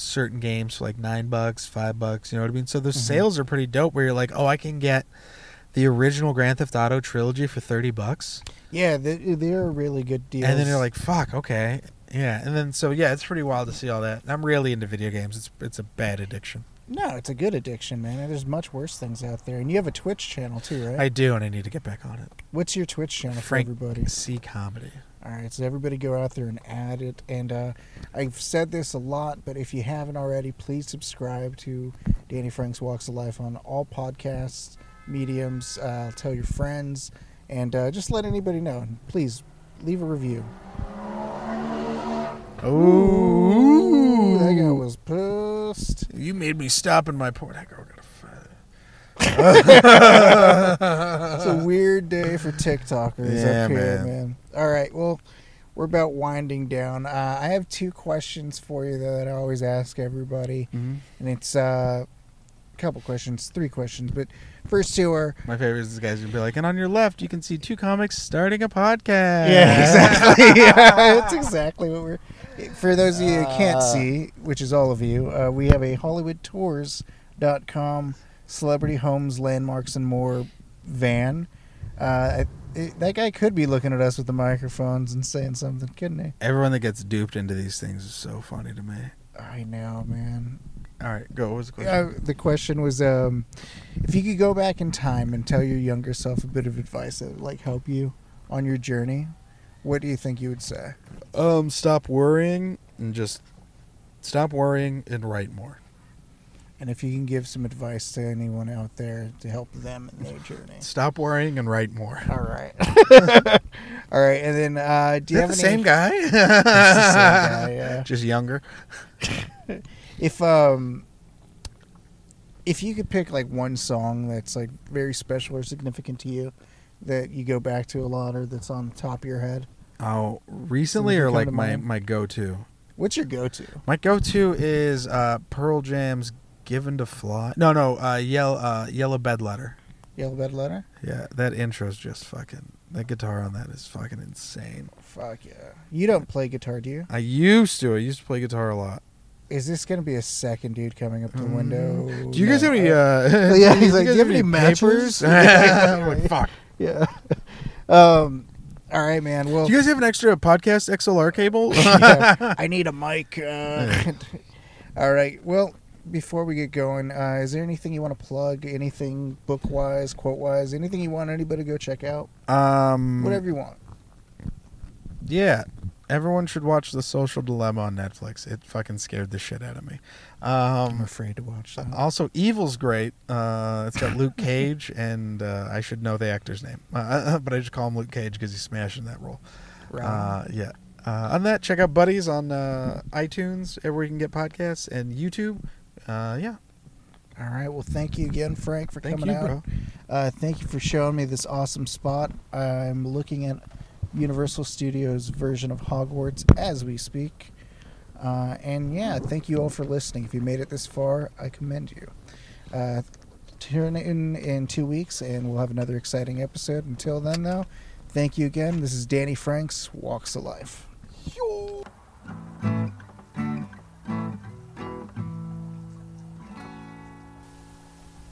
B: certain games for like nine bucks, five bucks. You know what I mean? So the
A: Mhm.
B: sales are pretty dope. Where you're like, oh, I can get the original Grand Theft Auto trilogy for thirty bucks,
A: Yeah, they, they're really good deals.
B: and then you're like, fuck, okay, yeah. And then so yeah, it's pretty wild to see all that. I'm really into video games. It's it's a bad addiction.
A: No, it's a good addiction, man. There's much worse things out there. And you have a Twitch channel too, right?
B: I do, and I need to get back on it.
A: What's your Twitch channel
B: Frank
A: for everybody?
B: C comedy.
A: All right, so everybody go out there and add it. And uh, I've said this a lot, but if you haven't already, please subscribe to Danny Frank's Walks of Life on all podcasts, mediums. Uh, tell your friends, and uh, just let anybody know. And please leave a review. Ooh, that guy was pissed.
B: You made me stop in my port. That girl got a.
A: it's a weird day for TikTokers
B: Yeah,
A: up here,
B: man.
A: man. All right, well, we're about winding down. Uh, I have two questions for you though that I always ask everybody,
B: Mhm.
A: and it's uh, a couple questions, three questions, but first two are
B: My favorite is the guys gonna be like, and on your left you can see two comics starting a podcast.
A: Yeah, exactly. yeah, that's exactly what we're. For those of you who can't
B: Uh.
A: see, which is all of you, uh, we have a HollywoodTours.com celebrity homes, landmarks, and more van. Uh, it, that guy could be looking at us with the microphones and saying something, couldn't he?
B: Everyone that gets duped into these things is so funny to me.
A: I know, man.
B: All right, go. What was the question?
A: Uh, the question was, um, if you could go back in time and tell your younger self a bit of advice that would like help you on your journey, what do you think you would say?
B: Um, stop worrying and just stop worrying and write more.
A: And if you can give some advice to anyone out there to help them in their journey.
B: Stop worrying and write more.
A: All right. All right. And then, uh, do you have
B: the
A: any?
B: same guy?
A: The same guy, yeah.
B: Just younger.
A: If um, if you could pick like one song that's like very special or significant to you, that you go back to a lot, or that's on the top of your head,
B: Oh, recently or like my
A: mind?
B: my go to.
A: what's your go-to?
B: My go to is uh, Pearl Jam's "Given to Fly." No, no, uh, yellow uh, Yellow Ledbetter.
A: Yellow Ledbetter.
B: Yeah, that intro's just fucking. That guitar on that is fucking insane.
A: Fuck yeah! You don't play guitar, do you?
B: I used to. I used to play guitar a lot.
A: Is this gonna be a second dude coming up to the window?
B: Mm. Do you guys
A: No.
B: have any? Uh,
A: Yeah, he's like, "Do you have any matches?"
B: I'm like, fuck.
A: Yeah. um. All right, man. Well,
B: Do you guys have an extra podcast XLR cable?
A: Yeah, I need a mic. Uh, all right. Well, before we get going, uh, is there anything you want to plug? Anything book wise, quote wise? Anything you want anybody to go check out?
B: um,
A: Whatever you want.
B: Yeah, everyone should watch The Social Dilemma on Netflix. It fucking scared the shit out of me.
A: I'm
B: Um,
A: afraid to watch that.
B: also, Evil's great. Uh, it's got Luke Cage, and uh, I should know the actor's name, uh, but I just call him Luke Cage because he's smashing that role. Uh, yeah. Uh, on that, check out Buddies on uh, iTunes, everywhere you can get podcasts, and YouTube. Uh, yeah.
A: all right. Well, thank you again, Frank, for
B: Thank
A: coming
B: you,
A: out. Uh, thank you for showing me this awesome spot. I'm looking at Universal Studios' version of Hogwarts as we speak. Uh, and yeah, thank you all for listening. If you made it this far, I commend you. Uh, tune in in two weeks, and we'll have another exciting episode. Until then, though, thank you again. This is Danny Franks, Walks of Life. Yo.